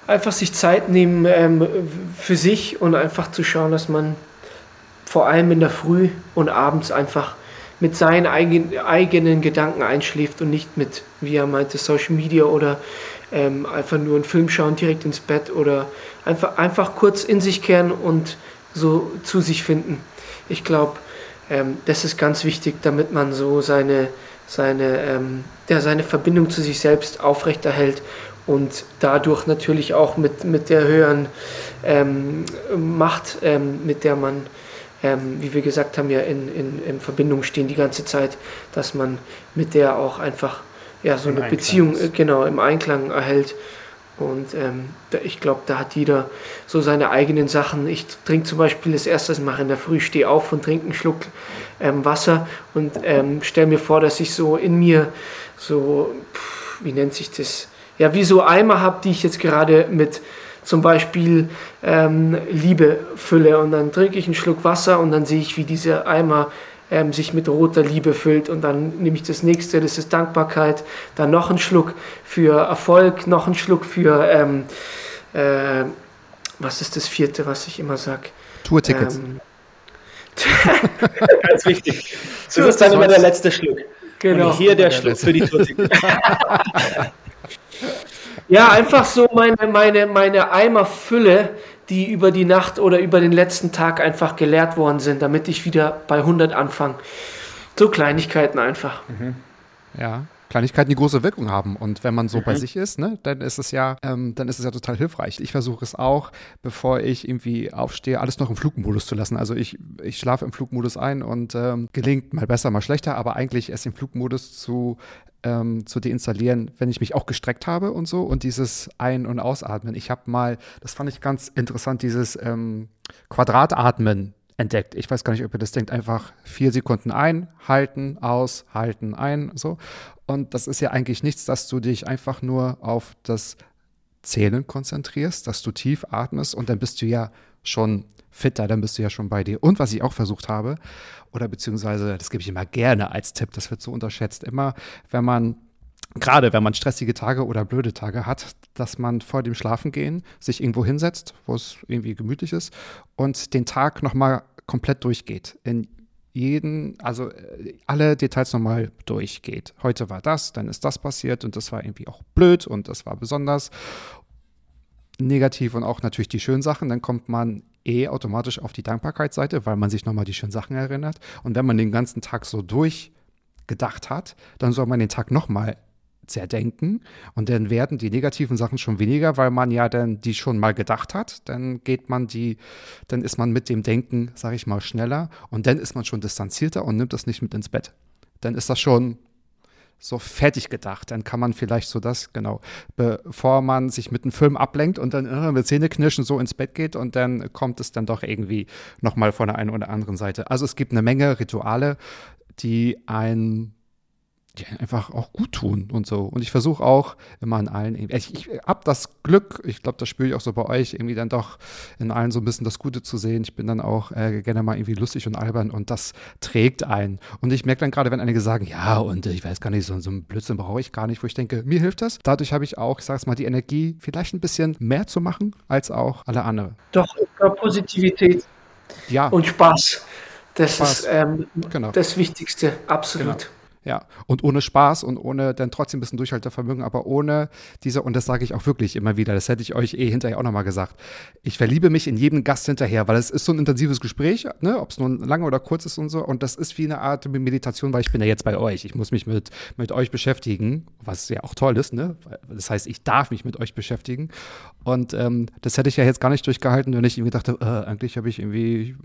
einfach sich Zeit nehmen ähm, für sich und einfach zu schauen, dass man vor allem in der Früh und abends einfach mit seinen eigen, eigenen Gedanken einschläft und nicht mit, wie er meinte, Social Media oder ähm, einfach nur einen Film schauen, direkt ins Bett oder einfach, einfach kurz in sich kehren und so zu sich finden. Ich glaube, ähm, das ist ganz wichtig, damit man so seine, seine, ähm, ja, seine Verbindung zu sich selbst aufrechterhält und dadurch natürlich auch mit, mit der höheren ähm, Macht, ähm, mit der man, ähm, wie wir gesagt haben, ja in, in, in Verbindung stehen die ganze Zeit, dass man mit der auch einfach ja, so Im eine Einklang Beziehung ist. genau im Einklang erhält. Und ähm, da, ich glaube, da hat jeder so seine eigenen Sachen. Ich trinke zum Beispiel das erste, was ich mache in der Früh, stehe auf und trinke einen Schluck ähm, Wasser und ähm, stelle mir vor, dass ich so in mir so, pff, wie nennt sich das? Ja, wie so Eimer habe, die ich jetzt gerade mit zum Beispiel ähm, Liebe fülle. Und dann trinke ich einen Schluck Wasser und dann sehe ich, wie diese Eimer ähm, sich mit roter Liebe füllt. Und dann nehme ich das nächste, das ist Dankbarkeit, dann noch einen Schluck für Erfolg, noch einen Schluck für, ähm, äh, was ist das vierte, was ich immer sage? Tourtickets. Ähm, Ganz wichtig. Das ist dann immer der letzte Schluck. Genau. Und hier der Schluck für die Tourtickets. ja, einfach so meine, meine, meine Eimerfülle die über die Nacht oder über den letzten Tag einfach geleert worden sind, damit ich wieder bei 100 anfange. So Kleinigkeiten einfach. Mhm. Ja. Kleinigkeiten, die große Wirkung haben. Und wenn man so mhm. bei sich ist, ne, dann ist es ja, ähm, dann ist es ja total hilfreich. Ich versuche es auch, bevor ich irgendwie aufstehe, alles noch im Flugmodus zu lassen. Also ich, ich schlafe im Flugmodus ein und ähm, gelingt mal besser, mal schlechter, aber eigentlich erst im Flugmodus zu ähm, zu deinstallieren, wenn ich mich auch gestreckt habe und so und dieses Ein- und Ausatmen. Ich habe mal, das fand ich ganz interessant, dieses ähm, Quadratatmen entdeckt. Ich weiß gar nicht, ob ihr das denkt. Einfach vier Sekunden ein, halten, aus, halten, ein, so. Und das ist ja eigentlich nichts, dass du dich einfach nur auf das Zählen konzentrierst, dass du tief atmest und dann bist du ja schon fitter, dann bist du ja schon bei dir. Und was ich auch versucht habe, oder beziehungsweise, das gebe ich immer gerne als Tipp, das wird so unterschätzt, immer, wenn man gerade wenn man stressige Tage oder blöde Tage hat, dass man vor dem Schlafengehen sich irgendwo hinsetzt, wo es irgendwie gemütlich ist und den Tag nochmal komplett durchgeht. In jeden, also äh, alle Details nochmal durchgeht. Heute war das, dann ist das passiert und das war irgendwie auch blöd und das war besonders negativ und auch natürlich die schönen Sachen. Dann kommt man eh automatisch auf die Dankbarkeitsseite, weil man sich nochmal die schönen Sachen erinnert. Und wenn man den ganzen Tag so durchgedacht hat, dann soll man den Tag nochmal zerdenken und dann werden die negativen Sachen schon weniger, weil man ja dann die schon mal gedacht hat. Dann geht man die, dann ist man mit dem Denken, sage ich mal, schneller und dann ist man schon distanzierter und nimmt das nicht mit ins Bett. Dann ist das schon so fertig gedacht. Dann kann man vielleicht so das, genau, bevor man sich mit einem Film ablenkt und dann äh, mit Zähneknirschen so ins Bett geht und dann kommt es dann doch irgendwie nochmal von der einen oder anderen Seite. Also es gibt eine Menge Rituale, die einen die einfach auch gut tun und so. Und ich versuche auch immer an allen, ich, ich habe das Glück, ich glaube, das spüre ich auch so bei euch, irgendwie dann doch in allen so ein bisschen das Gute zu sehen. Ich bin dann auch äh, gerne mal irgendwie lustig und albern und das trägt einen. Und ich merke dann gerade, wenn einige sagen, ja, und ich weiß gar nicht, so, so einen Blödsinn brauche ich gar nicht, wo ich denke, mir hilft das. Dadurch habe ich auch, ich sage es mal, die Energie, vielleicht ein bisschen mehr zu machen als auch alle anderen. Doch, Positivität ja. und Spaß. Das Spaß. ist ähm, genau. das Wichtigste, absolut. Genau. Ja, und ohne Spaß und ohne dann trotzdem ein bisschen Durchhaltevermögen, aber ohne diese, und das sage ich auch wirklich immer wieder, das hätte ich euch eh hinterher auch nochmal gesagt. Ich verliebe mich in jedem Gast hinterher, weil es ist so ein intensives Gespräch, ne, ob es nun lange oder kurz ist und so, und das ist wie eine Art Meditation, weil ich bin ja jetzt bei euch. Ich muss mich mit, mit euch beschäftigen, was ja auch toll ist, ne? Das heißt, ich darf mich mit euch beschäftigen. Und ähm, das hätte ich ja jetzt gar nicht durchgehalten, wenn ich irgendwie dachte, äh, eigentlich habe ich irgendwie,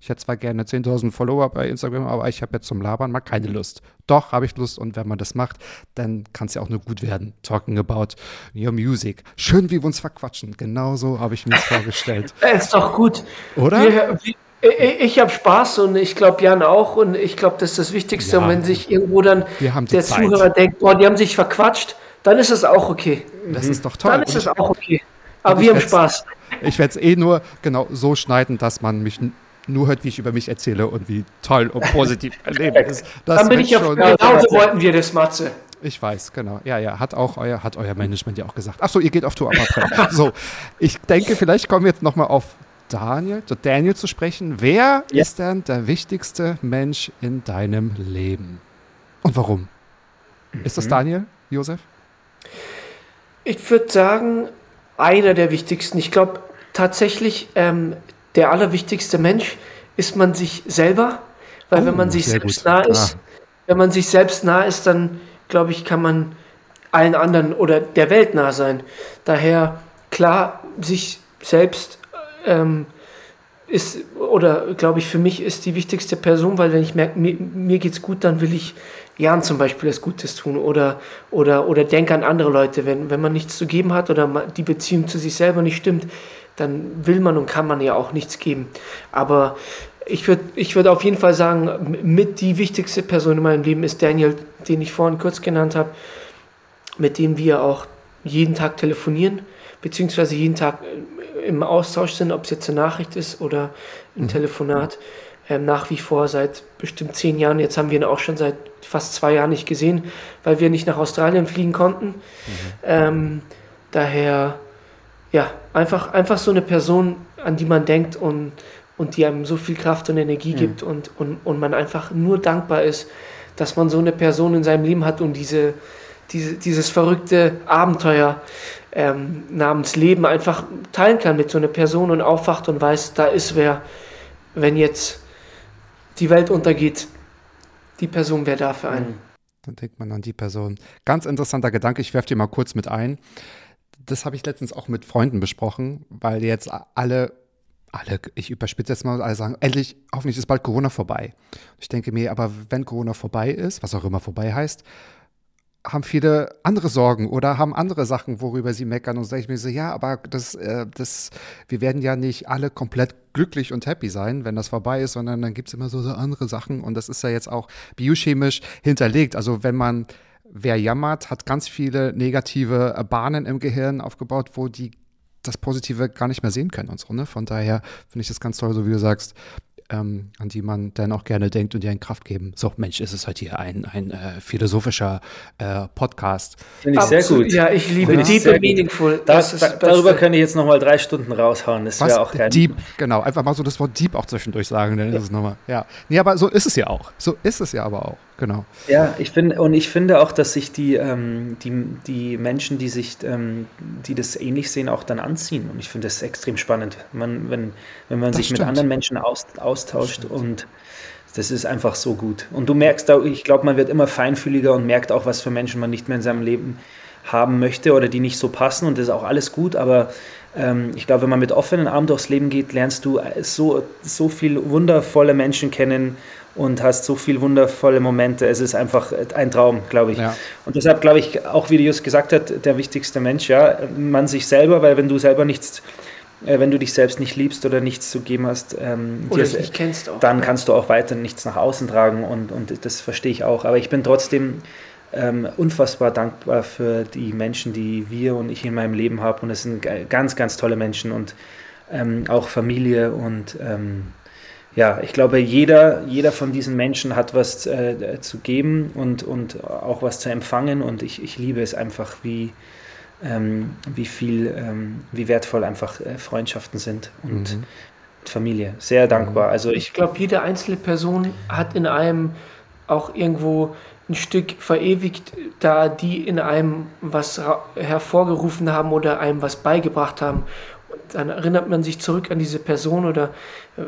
ich hätte zwar gerne 10.000 Follower bei Instagram, aber ich habe jetzt zum Labern mal keine Lust. Doch, habe ich Lust und wenn man das macht, dann kann es ja auch nur gut werden. Talking about your music. Schön, wie wir uns verquatschen. Genauso habe ich mir das vorgestellt. ist doch gut. Oder? Wir, wir, ich habe Spaß und ich glaube Jan auch und ich glaube, das ist das Wichtigste. Ja. Und wenn sich irgendwo dann der Zeit. Zuhörer denkt, boah, die haben sich verquatscht, dann ist es auch okay. Das ist doch toll. Dann ist es auch okay. Aber wir haben Spaß. Ich werde es eh nur genau so schneiden, dass man mich nur hört, wie ich über mich erzähle und wie toll und positiv mein Leben ist. Das Dann bin ich ja, schon- genau so wollten wir das, Matze. Ich weiß, genau. Ja, ja, hat auch euer, hat euer Management ja auch gesagt. Ach so, ihr geht auf Tour ab. So, ich denke, vielleicht kommen wir jetzt nochmal auf Daniel, zu Daniel zu sprechen. Wer Ja. ist denn der wichtigste Mensch in deinem Leben? Und warum? Ist Mhm. das Daniel, Josef? Ich würde sagen, einer der wichtigsten. Ich glaube tatsächlich, ähm, der allerwichtigste Mensch ist man sich selber, weil Oh, wenn man sich selbst gut. nah ist, Ah. wenn man sich selbst nah ist, dann glaube ich, kann man allen anderen oder der Welt nah sein. Daher klar, sich selbst ähm, ist, oder glaube ich, für mich ist die wichtigste Person, weil wenn ich merke, mir, mir geht's gut, dann will ich Jan zum Beispiel das Gutes tun oder, oder, oder denke an andere Leute. Wenn, wenn man nichts zu geben hat oder die Beziehung zu sich selber nicht stimmt, dann will man und kann man ja auch nichts geben. Aber ich würde ich würd auf jeden Fall sagen, mit die wichtigste Person in meinem Leben ist Daniel, den ich vorhin kurz genannt habe, mit dem wir auch jeden Tag telefonieren, beziehungsweise jeden Tag äh, im Austausch sind, ob es jetzt eine Nachricht ist oder ein Telefonat. Ähm, nach wie vor seit bestimmt zehn Jahren. Jetzt haben wir ihn auch schon seit fast zwei Jahren nicht gesehen, weil wir nicht nach Australien fliegen konnten. Ähm, daher, ja, einfach, einfach so eine Person, an die man denkt und, und die einem so viel Kraft und Energie gibt und, und, und man einfach nur dankbar ist, dass man so eine Person in seinem Leben hat und diese, diese, dieses verrückte Abenteuer ähm, namens Leben einfach teilen kann mit so einer Person und aufwacht und weiß, da ist wer, wenn jetzt die Welt untergeht, die Person wäre da für einen. Dann denkt man an die Person. Ganz interessanter Gedanke, ich werfe dir mal kurz mit ein. Das habe ich letztens auch mit Freunden besprochen, weil jetzt alle, alle, ich überspitze jetzt mal, alle sagen, endlich, hoffentlich ist bald Corona vorbei. Ich denke mir, aber wenn Corona vorbei ist, was auch immer vorbei heißt, haben viele andere Sorgen oder haben andere Sachen, worüber sie meckern. Und sage ich mir so, ja, aber das, äh, das, wir werden ja nicht alle komplett glücklich und happy sein, wenn das vorbei ist, sondern dann gibt es immer so, so andere Sachen. Und das ist ja jetzt auch biochemisch hinterlegt. Also wenn man, wer jammert, hat ganz viele negative äh, Bahnen im Gehirn aufgebaut, wo die das Positive gar nicht mehr sehen können und so. Ne? Von daher finde ich das ganz toll, so wie du sagst, ähm, an die man dann auch gerne denkt und die einen Kraft geben. So, Mensch, ist es heute hier ein, ein äh, philosophischer äh, Podcast. Finde ich sehr Absolut, gut. Ja, ich liebe ich Deep and. Meaningful. Da, Das ist da, das Beste. darüber könnte ich jetzt nochmal drei Stunden raushauen. Das wäre auch geil. Deep, genau. Einfach mal so das Wort Deep auch zwischendurch sagen, dann ist es nochmal. Ja. Nee, aber so ist es ja auch. So ist es ja aber auch. Genau. Ja, ich finde, und ich finde auch, dass sich die, ähm, die, die Menschen, die sich, ähm, die das ähnlich sehen, auch dann anziehen. Und ich finde das extrem spannend, man, wenn, wenn man Das sich mit stimmt. anderen Menschen aus, austauscht und das ist einfach so gut. Und du merkst ich glaube, man wird immer feinfühliger und merkt auch, was für Menschen man nicht mehr in seinem Leben haben möchte oder die nicht so passen und das ist auch alles gut, aber ähm, ich glaube, wenn man mit offenen Armen durchs Leben geht, lernst du so, so viel wundervolle Menschen kennen und hast so viel wundervolle Momente. Es ist einfach ein Traum, glaube ich. Ja. Und deshalb glaube ich, auch wie Jus gesagt hat, der wichtigste Mensch, ja, man sich selber, weil wenn du selber nichts, äh, wenn du dich selbst nicht liebst oder nichts zu geben hast, ähm, Oder dir- nicht kennst auch. dann kannst du auch weiter nichts nach außen tragen und, und das verstehe ich auch. Aber ich bin trotzdem ähm, unfassbar dankbar für die Menschen, die wir und ich in meinem Leben habe. Und es sind ganz, ganz tolle Menschen und ähm, auch Familie. Und ähm, ja, ich glaube, jeder, jeder von diesen Menschen hat was äh, zu geben und, und auch was zu empfangen. Und ich, ich liebe es einfach, wie, ähm, wie viel, ähm, wie wertvoll einfach äh, Freundschaften sind und Familie. Sehr dankbar. Also ich Ich glaube, jede einzelne Person hat in einem auch irgendwo ein Stück verewigt, da die in einem was hervorgerufen haben oder einem was beigebracht haben. Dann erinnert man sich zurück an diese Person oder äh,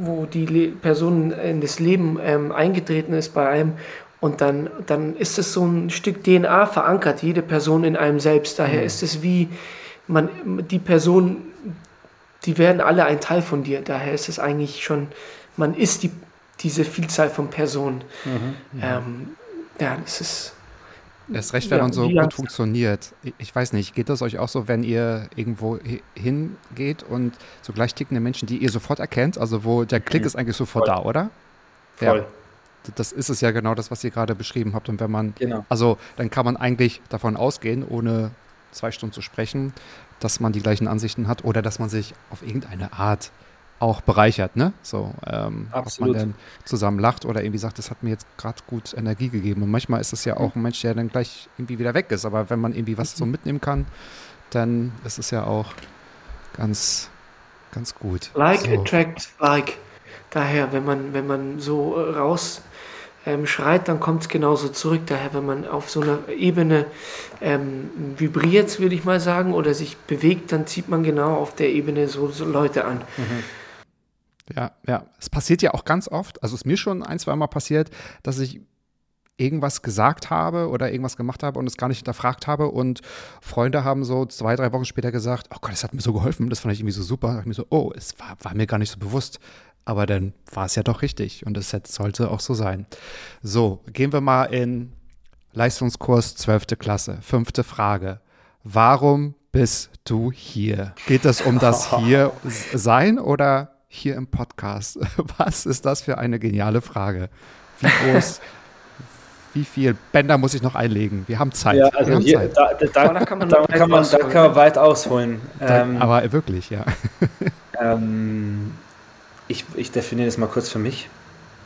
wo, die Le Person in das Leben ähm, eingetreten ist bei einem. Und dann, dann ist es so ein Stück DNA verankert, jede Person in einem selbst. Daher ist es wie man die Person die werden alle ein Teil von dir. Daher ist es eigentlich schon, man ist die, diese Vielzahl von Personen. Ähm, ja, das ist. Erst recht, wenn Ja, man so gut funktioniert. Ich, weiß nicht, geht das euch auch so, wenn ihr irgendwo hi- hingeht und so gleich tickende Menschen, die ihr sofort erkennt, also wo der Klick ist eigentlich sofort Voll. da, oder? voll. Ja, das ist es ja genau das, was ihr gerade beschrieben habt. Und wenn man, Genau. also dann kann man eigentlich davon ausgehen, ohne zwei Stunden zu sprechen, dass man die gleichen Ansichten hat oder dass man sich auf irgendeine Art auch bereichert, ne? So, ähm, ob man dann zusammen lacht oder irgendwie sagt, das hat mir jetzt gerade gut Energie gegeben. Und manchmal ist es ja auch ein Mensch, der dann gleich irgendwie wieder weg ist. Aber wenn man irgendwie was so mitnehmen kann, dann ist es ja auch ganz, ganz gut. Like so. attracts like. Daher, wenn man, wenn man so äh, raus ähm, schreit, dann kommt es genauso zurück. Daher, wenn man auf so einer Ebene ähm, vibriert, würde ich mal sagen, oder sich bewegt, dann zieht man genau auf der Ebene so, so Leute an. Ja, ja. Es passiert ja auch ganz oft, also es ist mir schon ein, zwei Mal passiert, dass ich irgendwas gesagt habe oder irgendwas gemacht habe und es gar nicht hinterfragt habe und Freunde haben so zwei, drei Wochen später gesagt, oh Gott, das hat mir so geholfen, das fand ich irgendwie so super. Da dachte ich mir so, oh, es war, war mir gar nicht so bewusst. Aber dann war es ja doch richtig und es sollte auch so sein. So, gehen wir mal in Leistungskurs 12. Klasse. Fünfte Frage. Warum bist du hier? Geht es um das hier sein oder hier im Podcast? Was ist das für eine geniale Frage? Wie groß, wie viel Bänder muss ich noch einlegen? Wir haben Zeit. Ja, also haben hier, Zeit. da, da, da, kann man da, kann man, da ausholen. kann man weit ausholen. Da- Ähm, Aber wirklich, ja. ähm, ich, ich definiere das mal kurz für mich.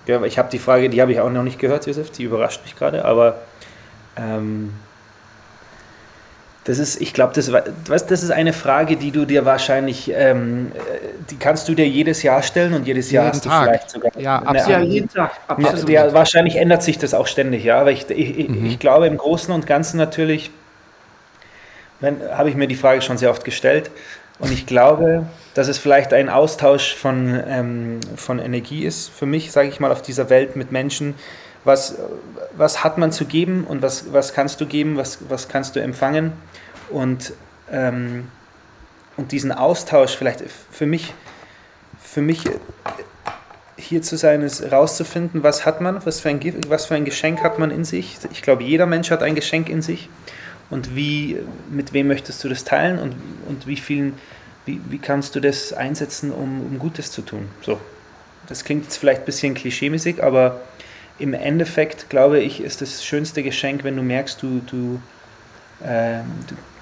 Ja, aber ich habe die Frage, die habe ich auch noch nicht gehört, Josef, die überrascht mich gerade, aber ähm, das ist, ich glaube, das, das ist eine Frage, die du dir wahrscheinlich, ähm, äh, die kannst du dir jedes Jahr stellen und jedes Jahr Jeden hast du Tag. vielleicht sogar Ja, eine absolut. Ja, Antwort. jeden Tag. Absolut. ja, wahrscheinlich ändert sich das auch ständig, ja. Aber ich, ich, Mhm. ich glaube im Großen und Ganzen natürlich, habe ich mir die Frage schon sehr oft gestellt. Und ich glaube, dass es vielleicht ein Austausch von, ähm, von Energie ist für mich, sage ich mal, auf dieser Welt mit Menschen. Was, was hat man zu geben und was, was kannst du geben, was, was kannst du empfangen? Und, ähm, und diesen Austausch vielleicht für mich, für mich hier zu sein, ist rauszufinden, was hat man, was für, ein, was für ein Geschenk hat man in sich. Ich glaube, jeder Mensch hat ein Geschenk in sich. Und wie, mit wem möchtest du das teilen und, und wie vielen, wie, wie kannst du das einsetzen, um, um Gutes zu tun? So. Das klingt jetzt vielleicht ein bisschen klischeemäßig, aber im Endeffekt, glaube ich, ist das schönste Geschenk, wenn du merkst, du, du, ähm,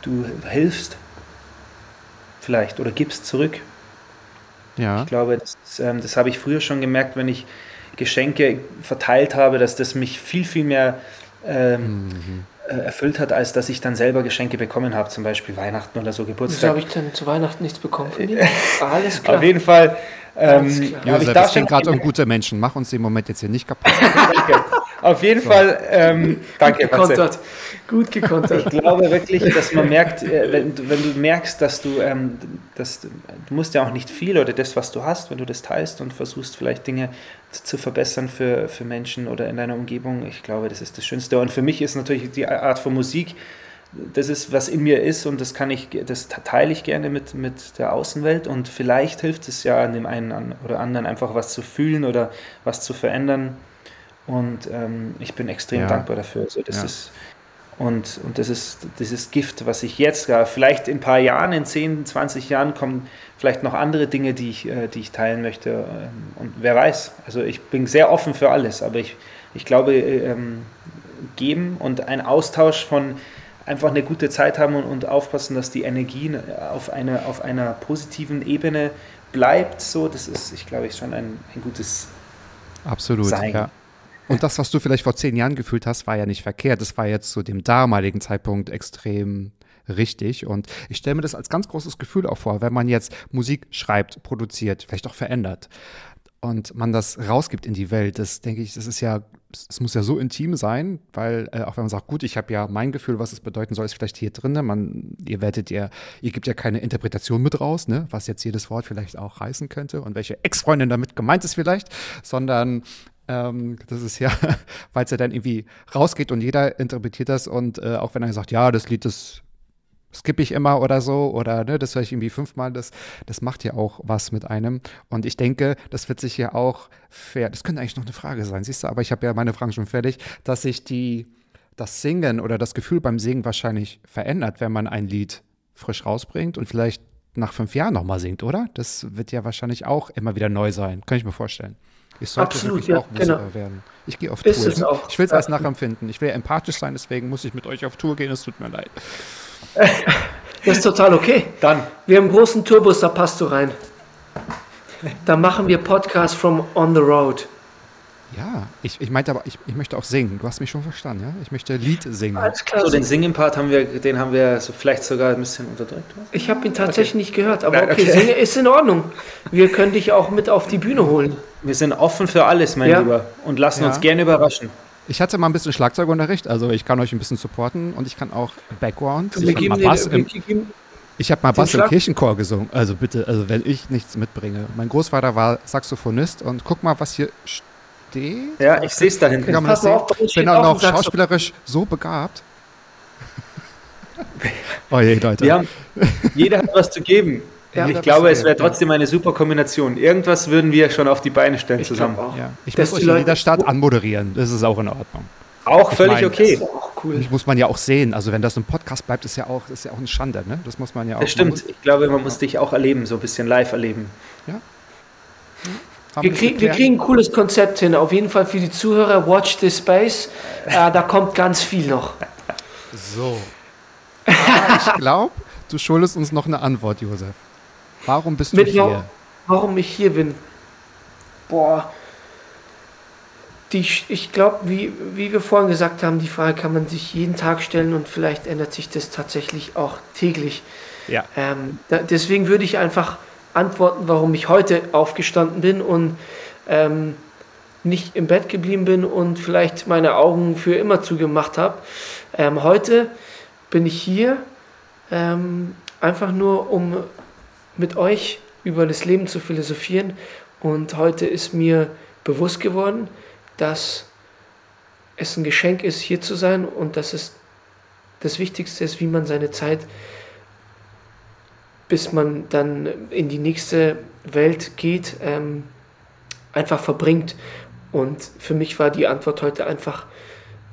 du, du hilfst vielleicht oder gibst zurück. Ja. Ich glaube, das, ähm, das habe ich früher schon gemerkt, wenn ich Geschenke verteilt habe, dass das mich viel, viel mehr ähm, äh, erfüllt hat, als dass ich dann selber Geschenke bekommen habe, zum Beispiel Weihnachten oder so Wieso Geburtstag. habe ich denn zu Weihnachten nichts bekommen von dir? Alles klar. Auf jeden Fall ähm, Josef, ich da es schon ging gerade um gute Menschen. Mach uns den Moment jetzt hier nicht kaputt. Danke. Auf jeden Fall, ähm, danke. Marcel. gekontert. Gut gekontert. Ich glaube wirklich, dass man merkt, äh, wenn, du- wenn du merkst, dass du, ähm, dass, du musst ja auch nicht viel oder das, was du hast, wenn du das teilst und versuchst vielleicht Dinge zu zu verbessern für, für Menschen oder in deiner Umgebung, ich glaube, das ist das Schönste. Und für mich ist natürlich die Art von Musik, das ist, was in mir ist und das kann ich, das teile ich gerne mit, mit der Außenwelt und vielleicht hilft es ja an dem einen oder anderen einfach was zu fühlen oder was zu verändern. Und ähm, ich bin extrem Ja. dankbar dafür. Also das Ja. ist und, und das ist dieses Gift, was ich jetzt, vielleicht in ein paar Jahren, in 10, 20 Jahren kommen vielleicht noch andere Dinge, die ich, äh, die ich teilen möchte. ähm, Und wer weiß, also ich bin sehr offen für alles, aber ich, ich glaube, äh, ähm, geben und ein Austausch von einfach eine gute Zeit haben und, und aufpassen, dass die Energie auf, eine, auf einer positiven Ebene bleibt, so, das ist, ich glaube, ich schon ein, ein gutes Absolut, Sein. ja. Und das, was du vielleicht vor zehn Jahren gefühlt hast, war ja nicht verkehrt. Das war jetzt zu dem damaligen Zeitpunkt extrem richtig. Und ich stelle mir das als ganz großes Gefühl auch vor, wenn man jetzt Musik schreibt, produziert, vielleicht auch verändert und man das rausgibt in die Welt. Das denke ich, das ist ja, es muss ja so intim sein, weil äh, auch wenn man sagt, gut, ich habe ja mein Gefühl, was es bedeuten soll, ist vielleicht hier drin. Man, ihr werdet ja, ihr gebt ja keine Interpretation mit raus, ne, was jetzt jedes Wort vielleicht auch heißen könnte und welche Ex-Freundin damit gemeint ist vielleicht, sondern ähm, das ist ja, weil es ja dann irgendwie rausgeht und jeder interpretiert das und äh, auch wenn er sagt, ja, das Lied ist skippe ich immer oder so oder ne, das höre ich irgendwie fünfmal, das, das macht ja auch was mit einem. Und ich denke, das wird sich ja auch fair, das könnte eigentlich noch eine Frage sein, siehst du, aber ich habe ja meine Fragen schon fertig, dass sich die, das Singen oder das Gefühl beim Singen wahrscheinlich verändert, wenn man ein Lied frisch rausbringt und vielleicht nach fünf Jahren nochmal singt, oder? Das wird ja wahrscheinlich auch immer wieder neu sein, kann ich mir vorstellen. Ich sollte Absolut, wirklich ja, auch Musiker genau. werden. Ich gehe auf Ist Tour. es auch. Ich will es erst nachempfinden. Ich will ja empathisch sein, deswegen muss ich mit euch auf Tour gehen, es tut mir leid. Das ist total okay. Dann. Wir haben einen großen Tourbus, da passt du rein. Da machen wir Podcast from on the road. Ja, ich, ich meinte aber, ich, ich möchte auch singen. Du hast mich schon verstanden, ja? Ich möchte Lied singen. Alles klar. So, den Singen-Part haben wir, den haben wir so vielleicht sogar ein bisschen unterdrückt. was? ich habe ihn tatsächlich nicht gehört, aber Nein, okay, okay. Singe ist in Ordnung. Wir können dich auch mit auf die Bühne holen. Wir sind offen für alles, mein Ja. Lieber. Und lassen Ja. uns gerne überraschen. Ich hatte mal ein bisschen Schlagzeugunterricht, also ich kann euch ein bisschen supporten und ich kann auch Background. Wir Ich habe mal Bass im, geben, ich hab mal Bass im Kirchenchor gesungen. Also bitte, also wenn ich nichts mitbringe. Mein Großvater war Saxophonist und guck mal, was hier steht. Ja, ich sehe es da hinten. Kann man das auf, Ich bin auch auch noch schauspielerisch so begabt. oh je, Leute. Haben, jeder hat was zu geben. Ja, ich das glaube, es wäre ja. trotzdem eine super Kombination. Irgendwas würden wir schon auf die Beine stellen ich zusammen. Ja, ich Dass muss euch in jeder Stadt anmoderieren. Das ist auch in Ordnung. Auch völlig meine, Das okay. ist auch cool. Ich muss man ja auch sehen. Also wenn das ein Podcast bleibt, ist ja auch, ist ja auch eine Schande. Ne? Das muss man ja auch. Das stimmt. Ich glaube, man muss dich auch erleben, so ein bisschen live erleben. Haben Wir, krieg, wir kriegen ein cooles Konzept hin. Auf jeden Fall für die Zuhörer. Watch this space. Äh, da kommt ganz viel noch. So. Aber ich glaube, du schuldest uns noch eine Antwort, Josef. Warum bist du hier? wa- warum ich hier bin. Boah. Die, ich glaube, wie, wie wir vorhin gesagt haben, die Frage kann man sich jeden Tag stellen und vielleicht ändert sich das tatsächlich auch täglich. Ja. Ähm, da, deswegen würde ich einfach antworten, warum ich heute aufgestanden bin und ähm, nicht im Bett geblieben bin und vielleicht meine Augen für immer zugemacht habe. Ähm, heute bin ich hier ähm, einfach nur, um mit euch über das Leben zu philosophieren. Und heute ist mir bewusst geworden, dass es ein Geschenk ist, hier zu sein und dass es das Wichtigste ist, wie man seine Zeit, bis man dann in die nächste Welt geht, ähm, einfach verbringt. Und für mich war die Antwort heute einfach,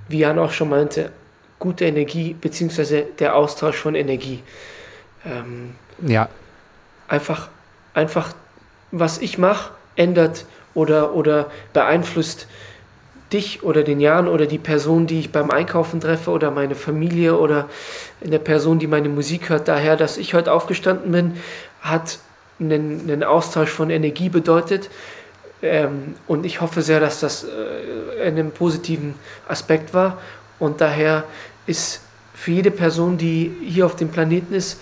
wie Jan auch schon meinte, gute Energie, beziehungsweise der Austausch von Energie. Ähm, Ja, einfach, einfach, was ich mache, ändert oder, oder beeinflusst dich oder den Jan oder die Person, die ich beim Einkaufen treffe oder meine Familie oder eine Person, die meine Musik hört. Daher, dass ich heute aufgestanden bin, hat einen, einen Austausch von Energie bedeutet. Ähm, und ich hoffe sehr, dass das äh, in einem positiven Aspekt war. Und daher ist für jede Person, die hier auf dem Planeten ist,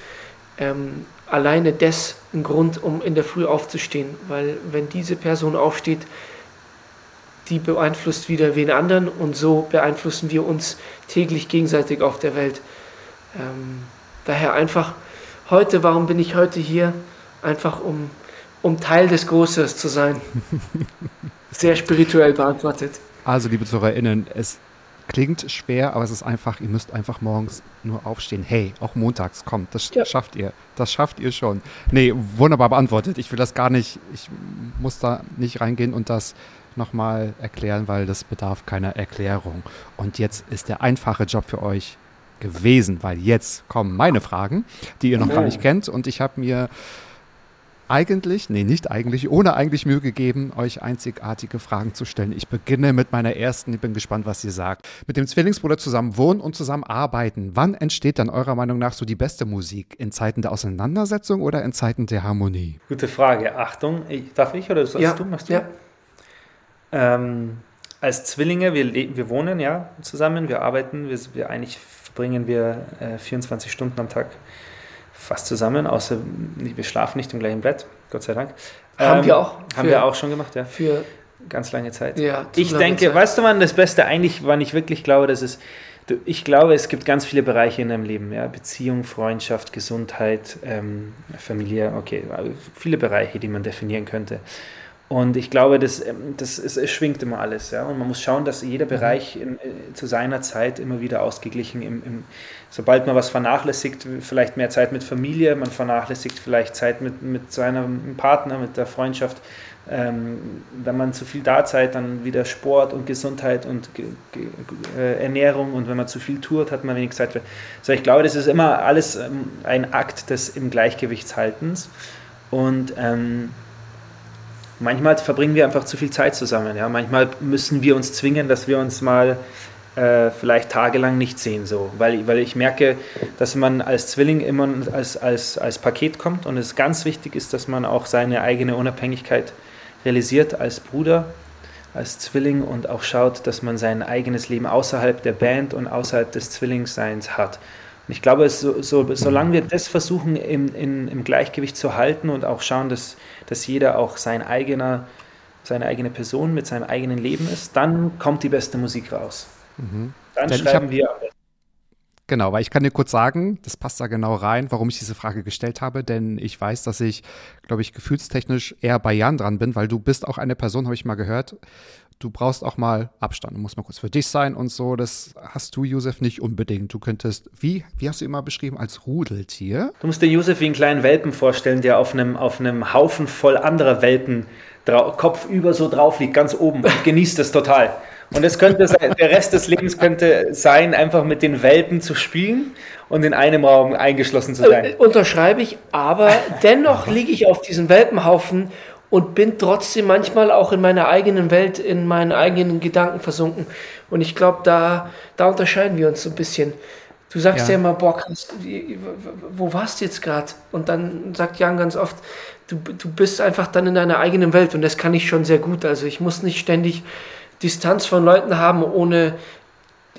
ähm, alleine das ein Grund, um in der Früh aufzustehen. Weil wenn diese Person aufsteht, die beeinflusst wieder wen anderen und so beeinflussen wir uns täglich gegenseitig auf der Welt. Ähm, daher einfach heute, warum bin ich heute hier? Einfach um, um Teil des Großes zu sein. Sehr spirituell beantwortet. also liebe ZuhörerInnen, es klingt schwer, aber es ist einfach, ihr müsst einfach morgens nur aufstehen. Hey, auch montags, kommt, das Ja. schafft ihr. Das schafft ihr schon. Nee, wunderbar beantwortet. Ich will das gar nicht, ich muss da nicht reingehen und das nochmal erklären, weil das bedarf keiner Erklärung. Und jetzt ist der einfache Job für euch gewesen, weil jetzt kommen meine Fragen, die ihr noch gar nicht kennt. Und ich habe mir eigentlich, nee, nicht eigentlich, ohne eigentlich Mühe gegeben, euch einzigartige Fragen zu stellen. Ich beginne mit meiner ersten, ich bin gespannt, was ihr sagt. Mit dem Zwillingsbruder zusammen wohnen und zusammen arbeiten. Wann entsteht dann eurer Meinung nach so die beste Musik? In Zeiten der Auseinandersetzung oder in Zeiten der Harmonie? Gute Frage. Achtung, ich, darf ich oder sollst Ja, du? Machst du? ja. Ähm, als Zwillinge, wir, wir wohnen ja zusammen, wir arbeiten, wir, wir eigentlich verbringen wir äh, 24 Stunden am Tag fast zusammen, außer wir schlafen nicht im gleichen Bett, Gott sei Dank. Haben Ähm, wir auch. Haben Für- wir auch schon gemacht, ja. Für, Ganz lange Zeit. ja, Ich denke, Zeit. weißt du, wann das Beste eigentlich, wann ich wirklich glaube, dass es, ich glaube, es gibt ganz viele Bereiche in deinem Leben, ja, Beziehung, Freundschaft, Gesundheit, ähm, Familie, okay, also viele Bereiche, die man definieren könnte. Und ich glaube, das, ähm, das ist, es schwingt immer alles, ja, und man muss schauen, dass jeder Bereich in, äh, zu seiner Zeit immer wieder ausgeglichen, im, im, sobald man was vernachlässigt, vielleicht mehr Zeit mit Familie, man vernachlässigt vielleicht Zeit mit, mit seinem Partner, mit der Freundschaft, ähm, wenn man zu viel da Zeit, dann wieder Sport und Gesundheit und Ge Ge äh, Ernährung. Und wenn man zu viel tourt, hat man wenig Zeit für. So, ich glaube, das ist immer alles ähm, ein Akt des im Gleichgewichtshaltens und ähm, manchmal verbringen wir einfach zu viel Zeit zusammen. Ja? Manchmal müssen wir uns zwingen, dass wir uns mal äh, vielleicht tagelang nicht sehen, so, weil, weil ich merke, dass man als Zwilling immer als, als, als Paket kommt und es ganz wichtig ist, dass man auch seine eigene Unabhängigkeit realisiert als Bruder, als Zwilling und auch schaut, dass man sein eigenes Leben außerhalb der Band und außerhalb des Zwillingsseins hat. Und ich glaube, so, so, solange wir das versuchen im, in, im Gleichgewicht zu halten und auch schauen, dass, dass jeder auch sein eigener, seine eigene Person mit seinem eigenen Leben ist, dann kommt die beste Musik raus. Mhm. Dann Denn schreiben hab, wir. Genau, weil ich kann dir kurz sagen, das passt da genau rein, warum ich diese Frage gestellt habe, denn ich weiß, dass ich, glaube ich, gefühlstechnisch eher bei Jan dran bin, weil du bist auch eine Person, habe ich mal gehört, du brauchst auch mal Abstand, du musst mal kurz für dich sein und so, das hast du, Josef, nicht unbedingt. Du könntest, wie, wie hast du immer beschrieben, als Rudeltier? Du musst dir Josef wie einen kleinen Welpen vorstellen, der auf einem, auf einem Haufen voll anderer Welpen kopfüber so drauf liegt, ganz oben und genießt es total. Und es könnte sein, der Rest des Lebens könnte sein, einfach mit den Welpen zu spielen und in einem Raum eingeschlossen zu sein. Äh, unterschreibe ich, aber dennoch liege ich auf diesem Welpenhaufen und bin trotzdem manchmal auch in meiner eigenen Welt, in meinen eigenen Gedanken versunken. Und ich glaube, da, da unterscheiden wir uns so ein bisschen. Du sagst ja, ja immer, boah, kannst, wo warst du jetzt gerade? Und dann sagt Jan ganz oft, du, du bist einfach dann in deiner eigenen Welt und das kann ich schon sehr gut. Also ich muss nicht ständig Distanz von Leuten haben, ohne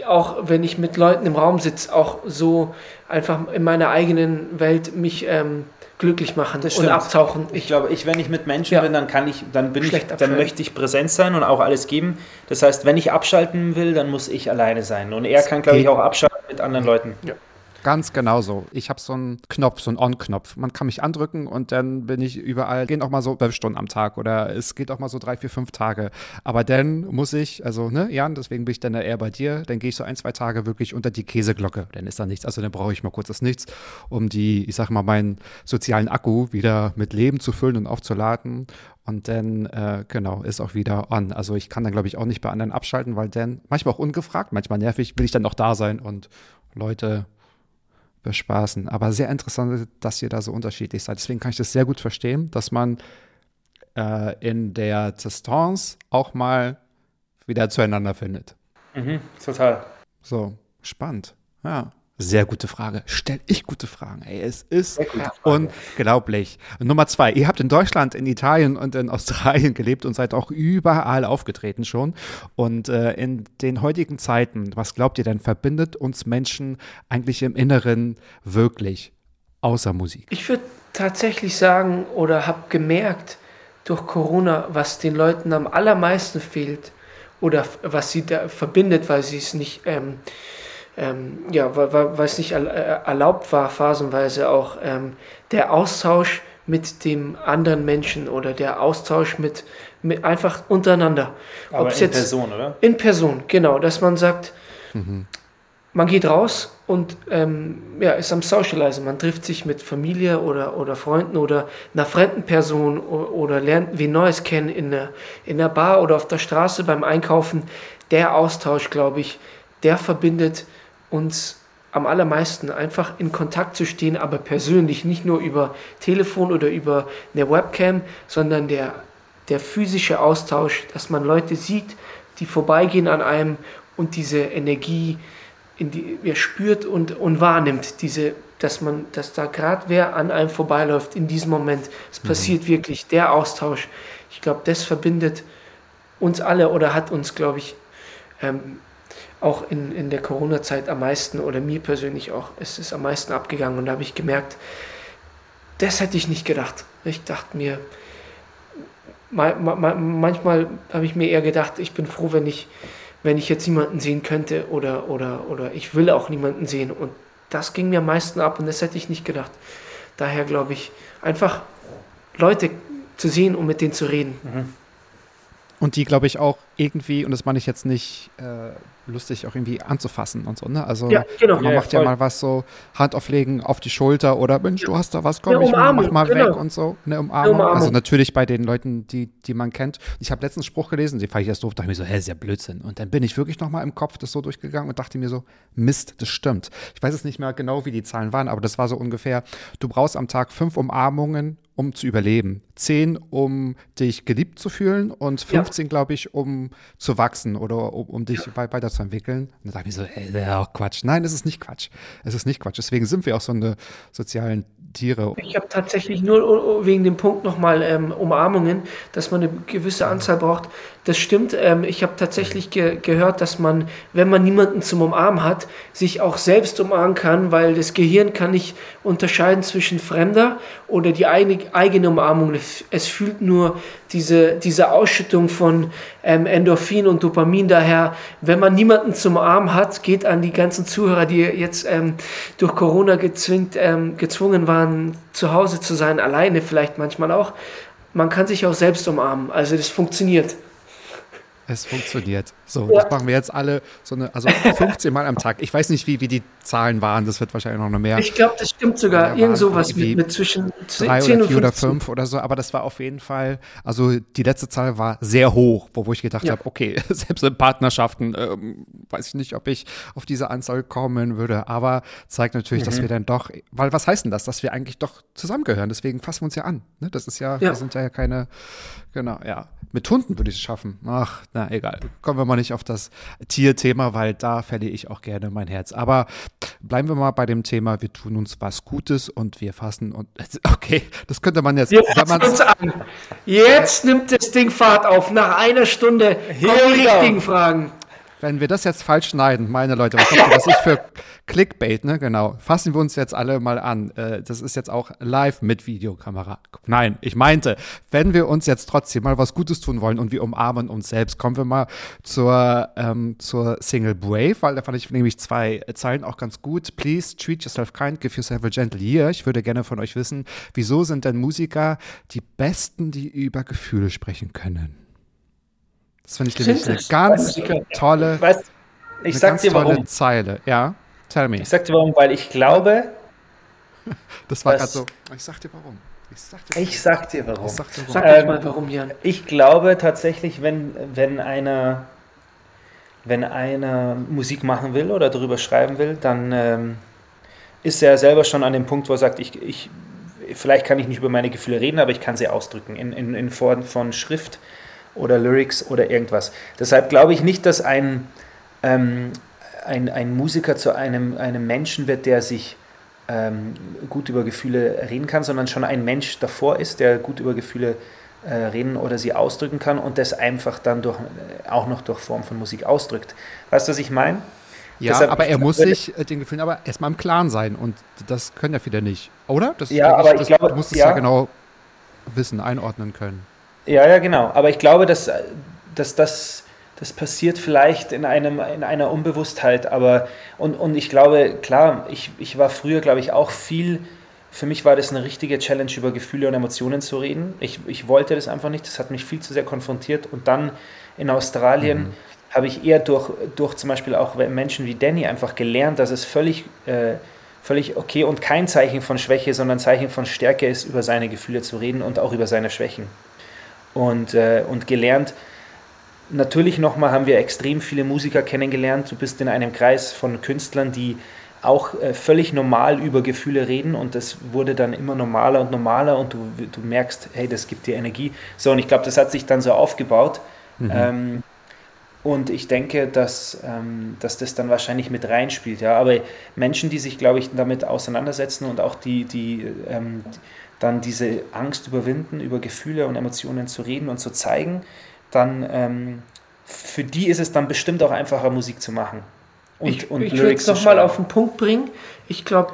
auch wenn ich mit Leuten im Raum sitze, auch so einfach in meiner eigenen Welt mich ähm, glücklich machen und abtauchen. Ich, ich glaube, ich, wenn ich mit Menschen ja. bin, dann kann ich, dann bin ich, dann möchte ich präsent sein und auch alles geben. Das heißt, wenn ich abschalten will, dann muss ich alleine sein. Und er kann, glaube ich, auch abschalten mit anderen Leuten. Ja. Ganz genau so. Ich habe so einen Knopf, so einen On-Knopf. Man kann mich andrücken und dann bin ich überall. Gehen auch mal so zwölf Stunden am Tag oder es geht auch mal so drei, vier, fünf Tage. Aber dann muss ich, also, ne, Jan, deswegen bin ich dann eher bei dir. Dann gehe ich so ein, zwei Tage wirklich unter die Käseglocke. Dann ist da nichts. Also dann brauche ich mal kurz das Nichts, um die, ich sag mal, meinen sozialen Akku wieder mit Leben zu füllen und aufzuladen. Und dann, äh, genau, ist auch wieder on. Also ich kann dann, glaube ich, auch nicht bei anderen abschalten, weil dann, manchmal auch ungefragt, manchmal nervig, will ich dann noch da sein und Leute bespaßen. Aber sehr interessant, dass ihr da so unterschiedlich seid. Deswegen kann ich das sehr gut verstehen, dass man äh, in der Distanz auch mal wieder zueinander findet. Mhm, total. So, spannend. Ja. Sehr gute Frage. Stell ich gute Fragen. Ey, es ist unglaublich. Nummer zwei. Ihr habt in Deutschland, in Italien und in Australien gelebt und seid auch überall aufgetreten schon. Und äh, in den heutigen Zeiten, was glaubt ihr denn, verbindet uns Menschen eigentlich im Inneren wirklich außer Musik? Ich würde tatsächlich sagen oder habe gemerkt durch Corona, was den Leuten am allermeisten fehlt oder was sie da verbindet, weil sie es nicht ähm, ähm, ja, weil, es nicht äh, erlaubt war, phasenweise auch ähm, der Austausch mit dem anderen Menschen oder der Austausch mit, mit einfach untereinander. Aber Ob's in jetzt, Person, oder? In Person, genau, dass man sagt, mhm. man geht raus und ähm, ja, ist am Socializen. Man trifft sich mit Familie oder, oder Freunden oder einer fremden Person oder, oder lernt wie Neues kennen in der, in der Bar oder auf der Straße beim Einkaufen. Der Austausch, glaube ich, der verbindet uns am allermeisten einfach in Kontakt zu stehen, aber persönlich, nicht nur über Telefon oder über eine Webcam, sondern der, der physische Austausch, dass man Leute sieht, die vorbeigehen an einem und diese Energie in die, ja, spürt und, und wahrnimmt, diese, dass man, dass da gerade wer an einem vorbeiläuft in diesem Moment. Es mhm. passiert wirklich der Austausch. Ich glaube, das verbindet uns alle oder hat uns, glaube ich, ähm, auch in, in der Corona-Zeit am meisten oder mir persönlich auch, es ist am meisten abgegangen und da habe ich gemerkt, das hätte ich nicht gedacht. Ich dachte mir, manchmal habe ich mir eher gedacht, ich bin froh, wenn ich, wenn ich jetzt niemanden sehen könnte oder, oder, oder ich will auch niemanden sehen. Und das ging mir am meisten ab und das hätte ich nicht gedacht. Daher glaube ich, einfach Leute zu sehen und mit denen zu reden. Mhm. Und die, glaube ich, auch irgendwie, und das meine ich jetzt nicht äh, lustig, auch irgendwie anzufassen und so, ne? Also ja, genau. man ja, macht ja, ja mal was so, Hand auflegen auf die Schulter oder Mensch, du hast da was, komm, ich mach mal genau. weg und so, eine Umarmung. Umarmung. Also natürlich bei den Leuten, die, die man kennt. Ich habe letzten Spruch gelesen, den fand ich erst doof, dachte ich mir so, hä, ist ja Blödsinn. Und dann bin ich wirklich nochmal im Kopf das so durchgegangen und dachte mir so, Mist, das stimmt. Ich weiß jetzt nicht mehr genau, wie die Zahlen waren, aber das war so ungefähr, du brauchst am Tag fünf Umarmungen um zu überleben. Zehn, um dich geliebt zu fühlen und 15, ja. glaube ich, um um zu wachsen oder um, um dich wei- weiterzuentwickeln. Und dann dachte ich mir so, ey, auch Quatsch. Nein, es ist nicht Quatsch. Es ist nicht Quatsch. Deswegen sind wir auch so eine sozialen Tiere. Ich habe tatsächlich nur wegen dem Punkt nochmal ähm, Umarmungen, dass man eine gewisse Anzahl braucht. Das stimmt. Ähm, ich habe tatsächlich ge gehört, dass man, wenn man niemanden zum Umarmen hat, sich auch selbst umarmen kann, weil das Gehirn kann nicht unterscheiden zwischen Fremder oder die eigene, Umarmung. Es, es fühlt nur diese, diese Ausschüttung von ähm, Endorphin und Dopamin. Daher, wenn man niemanden zum Umarmen hat, geht an die ganzen Zuhörer, die jetzt ähm, durch Corona gezwingt, ähm, gezwungen waren, zu Hause zu sein, alleine vielleicht manchmal auch. Man kann sich auch selbst umarmen. Also das funktioniert. Es funktioniert. So, Ja. das machen wir jetzt alle so eine, also 15 Mal am Tag. Ich weiß nicht, wie, wie die Zahlen waren. Das wird wahrscheinlich noch mehr. Ich glaube, das stimmt sogar. Ja, Irgend sowas mit, mit zwischen drei 10 oder und vier oder 15. fünf oder so, aber das war auf jeden Fall, also die letzte Zahl war sehr hoch, wo, wo ich gedacht Ja. habe, okay, selbst in Partnerschaften ähm, weiß ich nicht, ob ich auf diese Anzahl kommen würde, aber zeigt natürlich, Mhm. dass wir dann doch, weil was heißt denn das, dass wir eigentlich doch zusammengehören, deswegen fassen wir uns ja an, ne? das ist ja, Ja. wir sind ja keine, genau, ja, mit Hunden würde ich es schaffen, ach, na egal, kommen wir mal nicht auf das Tierthema, weil da verliere ich auch gerne mein Herz, aber bleiben wir mal bei dem Thema, wir tun uns was Gutes und wir fassen und, okay, das könnte man jetzt, fassen man's- an. Jetzt nimmt das Ding Fahrt auf. Nach einer Stunde kommen die richtigen Fragen. Wenn wir das jetzt falsch schneiden, meine Leute, was glaubt das ist für Clickbait, ne? Genau. Fassen wir uns jetzt alle mal an. Äh, das ist jetzt auch live mit Videokamera. Nein, ich meinte, wenn wir uns jetzt trotzdem mal was Gutes tun wollen und wir umarmen uns selbst, kommen wir mal zur, ähm, zur Single Brave, weil da fand ich nämlich zwei Zeilen auch ganz gut. Please treat yourself kind, give yourself a gentle year. Ich würde gerne von euch wissen, wieso sind denn Musiker die Besten, die über Gefühle sprechen können? Das finde ich nämlich eine ganz tolle Weißt, ich eine sag ganz dir tolle warum. Zeile. Ja, tell me. Ich sag dir warum, weil ich glaube, Das war gerade so. Ich sag dir warum. Ich sag dir ich sag dir warum. Ich sag dir warum. Sag Ähm, mal, warum, Jan. Ich glaube tatsächlich, wenn, wenn einer wenn einer Musik machen will oder darüber schreiben will, dann ähm, ist er selber schon an dem Punkt, wo er sagt, ich, ich, vielleicht kann ich nicht über meine Gefühle reden, aber ich kann sie ausdrücken in, in, in Form von Schrift oder Lyrics oder irgendwas. Deshalb glaube ich nicht, dass ein, ähm, ein, ein Musiker zu einem, einem Menschen wird, der sich ähm, gut über Gefühle reden kann, sondern schon ein Mensch davor ist, der gut über Gefühle äh, reden oder sie ausdrücken kann und das einfach dann durch, äh, auch noch durch Form von Musik ausdrückt. Weißt du, was ich meine? Ja, Deshalb- aber er muss sich äh, den Gefühlen aber erstmal im Klaren sein. Und das können ja viele nicht. Oder? Das, Ja, aber ich das, glaube, du musst es ja. ja. genau wissen, einordnen können. Ja, ja, genau. Aber ich glaube, dass, dass das, das passiert vielleicht in, einem, in einer Unbewusstheit. Aber und, und ich glaube, klar, ich, ich war früher, glaube ich, auch viel. Für mich war das eine richtige Challenge, über Gefühle und Emotionen zu reden. Ich, ich wollte das einfach nicht. Das hat mich viel zu sehr konfrontiert. Und dann in Australien habe ich eher durch, durch zum Beispiel auch Menschen wie Danny einfach gelernt, dass es völlig, äh, völlig okay und kein Zeichen von Schwäche, sondern Zeichen von Stärke ist, über seine Gefühle zu reden und auch über seine Schwächen und, äh, und gelernt. Natürlich nochmal haben wir extrem viele Musiker kennengelernt. Du bist in einem Kreis von Künstlern, die auch äh, völlig normal über Gefühle reden und das wurde dann immer normaler und normaler und du, du merkst, hey, das gibt dir Energie. So, und ich glaube, das hat sich dann so aufgebaut. Ähm, und ich denke, dass, ähm, dass das dann wahrscheinlich mit reinspielt. Ja? Aber Menschen, die sich, glaube ich, damit auseinandersetzen und auch die, die ähm, dann diese Angst überwinden, über Gefühle und Emotionen zu reden und zu zeigen, dann ähm, für die ist es dann bestimmt auch einfacher, Musik zu machen. Und, ich und ich würde es nochmal auf den Punkt bringen. Ich glaube,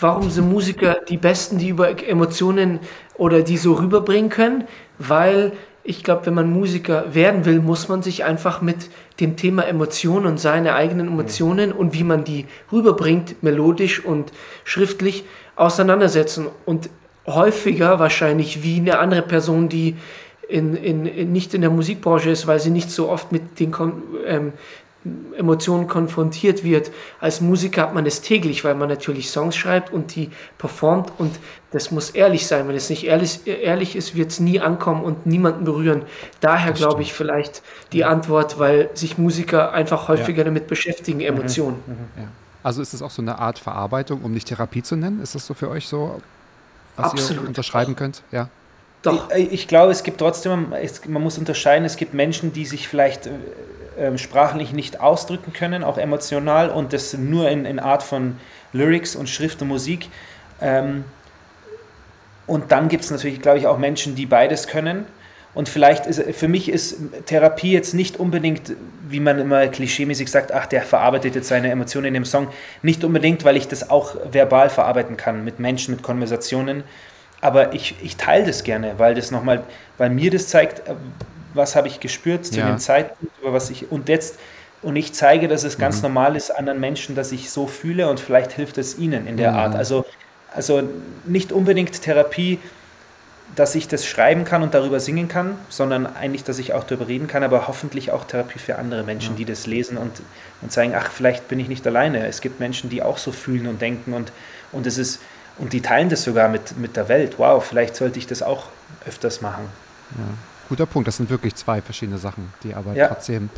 warum sind Musiker die Besten, die über Emotionen oder die so rüberbringen können? Weil ich glaube, wenn man Musiker werden will, muss man sich einfach mit dem Thema Emotionen und seine eigenen Emotionen und wie man die rüberbringt, melodisch und schriftlich, auseinandersetzen. Und häufiger wahrscheinlich wie eine andere Person, die in, in, in, nicht in der Musikbranche ist, weil sie nicht so oft mit den ähm, Emotionen konfrontiert wird. Als Musiker hat man es täglich, weil man natürlich Songs schreibt und die performt und das muss ehrlich sein. Wenn es nicht ehrlich, ehrlich ist, wird es nie ankommen und niemanden berühren. Daher glaube ich vielleicht die Antwort, weil sich Musiker einfach häufiger damit beschäftigen, Emotionen. Ja. Also ist es auch so eine Art Verarbeitung, um nicht Therapie zu nennen? Ist das so für euch so, was Absolut. ihr unterschreiben könnt? Ja. Doch. Ich, ich, glaube, es gibt trotzdem, es, man muss unterscheiden, es gibt Menschen, die sich vielleicht äh, sprachlich nicht ausdrücken können, auch emotional, und das nur in, in Art von Lyrics und Schrift und Musik. Ähm, und dann gibt es natürlich, glaube ich, auch Menschen, die beides können. Und vielleicht ist für mich ist Therapie jetzt nicht unbedingt, wie man immer klischeemäßig sagt, ach, der verarbeitet jetzt seine Emotionen in dem Song. Nicht unbedingt, weil ich das auch verbal verarbeiten kann mit Menschen, mit Konversationen. Aber ich, ich teile das gerne, weil das nochmal, weil mir das zeigt, was habe ich gespürt zu ja. dem Zeitpunkt, über was ich und jetzt und ich zeige, dass es ganz mhm. normal ist anderen Menschen, dass ich so fühle und vielleicht hilft es ihnen in der mhm. Art. Also also nicht unbedingt Therapie, dass ich das schreiben kann und darüber singen kann, sondern eigentlich, dass ich auch darüber reden kann, aber hoffentlich auch Therapie für andere Menschen, ja. die das lesen und, und sagen, ach, vielleicht bin ich nicht alleine. Es gibt Menschen, die auch so fühlen und denken und, und es ist, und die teilen das sogar mit, mit der Welt. Wow, vielleicht sollte ich das auch öfters machen. Ja. Guter Punkt, das sind wirklich zwei verschiedene Sachen, die aber ja. trotzdem.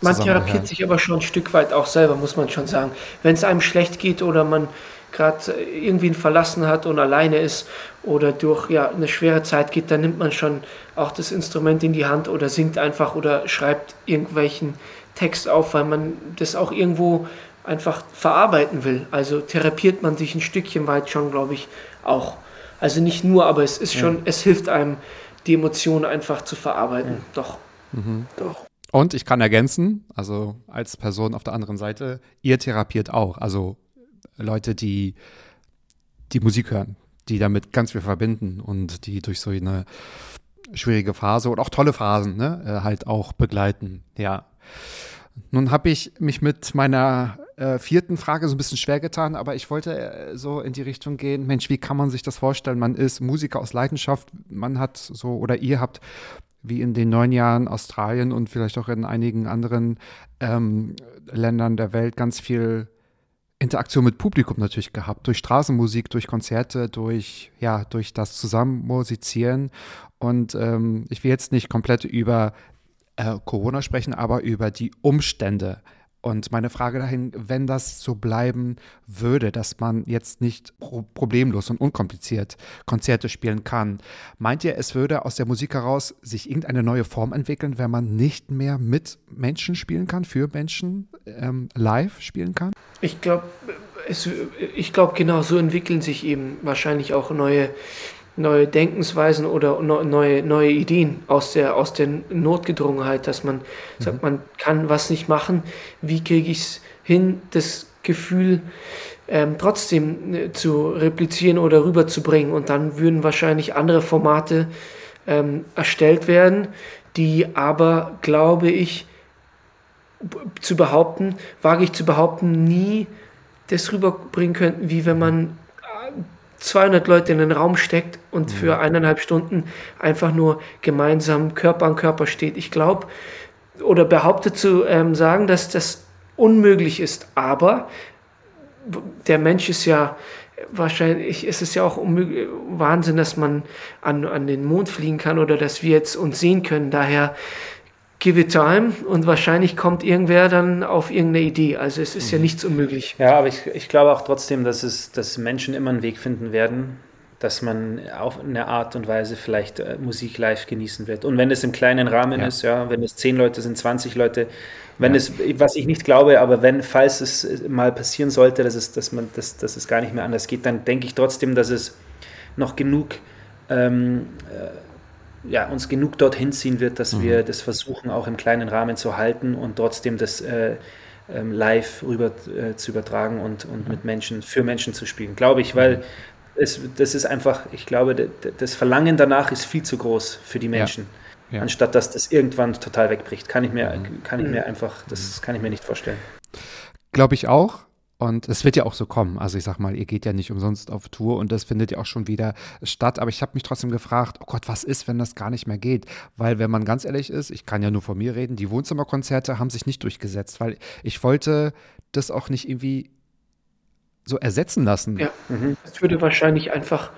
Man therapiert sich aber schon ein Stück weit auch selber, muss man schon sagen. Wenn es einem schlecht geht oder man gerade irgendwie verlassen hat und alleine ist oder durch ja, eine schwere Zeit geht, dann nimmt man schon auch das Instrument in die Hand oder singt einfach oder schreibt irgendwelchen Text auf, weil man das auch irgendwo einfach verarbeiten will. Also therapiert man sich ein Stückchen weit schon, glaube ich, auch. Also nicht nur, aber es ist schon, ja. es hilft einem, die Emotionen einfach zu verarbeiten. Ja. Doch. Mhm. Doch. Und ich kann ergänzen, also als Person auf der anderen Seite, ihr therapiert auch. Also Leute, die die Musik hören, die damit ganz viel verbinden und die durch so eine schwierige Phase und auch tolle Phasen ne, äh, halt auch begleiten. Ja. Nun habe ich mich mit meiner äh, vierten Frage so ein bisschen schwer getan, aber ich wollte äh, so in die Richtung gehen, Mensch, wie kann man sich das vorstellen? Man ist Musiker aus Leidenschaft, man hat so, oder ihr habt wie in den neun Jahren Australien und vielleicht auch in einigen anderen ähm, Ländern der Welt ganz viel Interaktion mit Publikum natürlich gehabt, durch Straßenmusik, durch Konzerte, durch, ja, durch das Zusammenmusizieren. Und ähm, ich will jetzt nicht komplett über äh, Corona sprechen, aber über die Umstände. Und meine Frage dahin, wenn das so bleiben würde, dass man jetzt nicht pro problemlos und unkompliziert Konzerte spielen kann, meint ihr, es würde aus der Musik heraus sich irgendeine neue Form entwickeln, wenn man nicht mehr mit Menschen spielen kann, für Menschen ähm, live spielen kann? Ich glaube, ich glaube, genau so entwickeln sich eben wahrscheinlich auch neue neue Denkensweisen oder neue, neue Ideen aus der, aus der Notgedrungenheit, dass man mhm. sagt, man kann was nicht machen, wie kriege ich es hin, das Gefühl ähm, trotzdem äh, zu replizieren oder rüberzubringen und dann würden wahrscheinlich andere Formate ähm, erstellt werden, die aber, glaube ich, zu behaupten, wage ich zu behaupten, nie das rüberbringen könnten, wie wenn man 200 Leute in den Raum steckt und für mhm. eineinhalb Stunden einfach nur gemeinsam Körper an Körper steht. Ich glaube, oder behaupte zu ähm, sagen, dass das unmöglich ist, aber der Mensch ist ja wahrscheinlich, ist es ja auch Wahnsinn, dass man an, an den Mond fliegen kann oder dass wir jetzt uns sehen können. Daher give it time und wahrscheinlich kommt irgendwer dann auf irgendeine Idee. Also es ist mhm. ja nichts unmöglich. Ja, aber ich, ich glaube auch trotzdem, dass, es, dass Menschen immer einen Weg finden werden, dass man auf eine Art und Weise vielleicht äh, Musik live genießen wird. Und wenn es im kleinen Rahmen ja. ist, ja, wenn es zehn Leute sind, 20 Leute, wenn ja. es, was ich nicht glaube, aber wenn, falls es mal passieren sollte, dass es, dass man, dass, dass es gar nicht mehr anders geht, dann denke ich trotzdem, dass es noch genug ähm, äh, ja, uns genug dorthin ziehen wird, dass mhm. wir das versuchen, auch im kleinen Rahmen zu halten und trotzdem das äh, ähm, live rüber äh, zu übertragen und, und mhm. mit Menschen, für Menschen zu spielen. Glaube ich, weil mhm. es, das ist einfach, ich glaube, das Verlangen danach ist viel zu groß für die Menschen. Ja. Ja. Anstatt dass das irgendwann total wegbricht. Kann ich mir, mhm. kann ich mir einfach, das kann ich mir nicht vorstellen. Glaube ich auch. Und es wird ja auch so kommen. Also ich sag mal, ihr geht ja nicht umsonst auf Tour und das findet ja auch schon wieder statt. Aber ich habe mich trotzdem gefragt, oh Gott, was ist, wenn das gar nicht mehr geht? Weil wenn man ganz ehrlich ist, ich kann ja nur von mir reden, die Wohnzimmerkonzerte haben sich nicht durchgesetzt, weil ich wollte das auch nicht irgendwie so ersetzen lassen. Ja, mhm. es würde wahrscheinlich einfach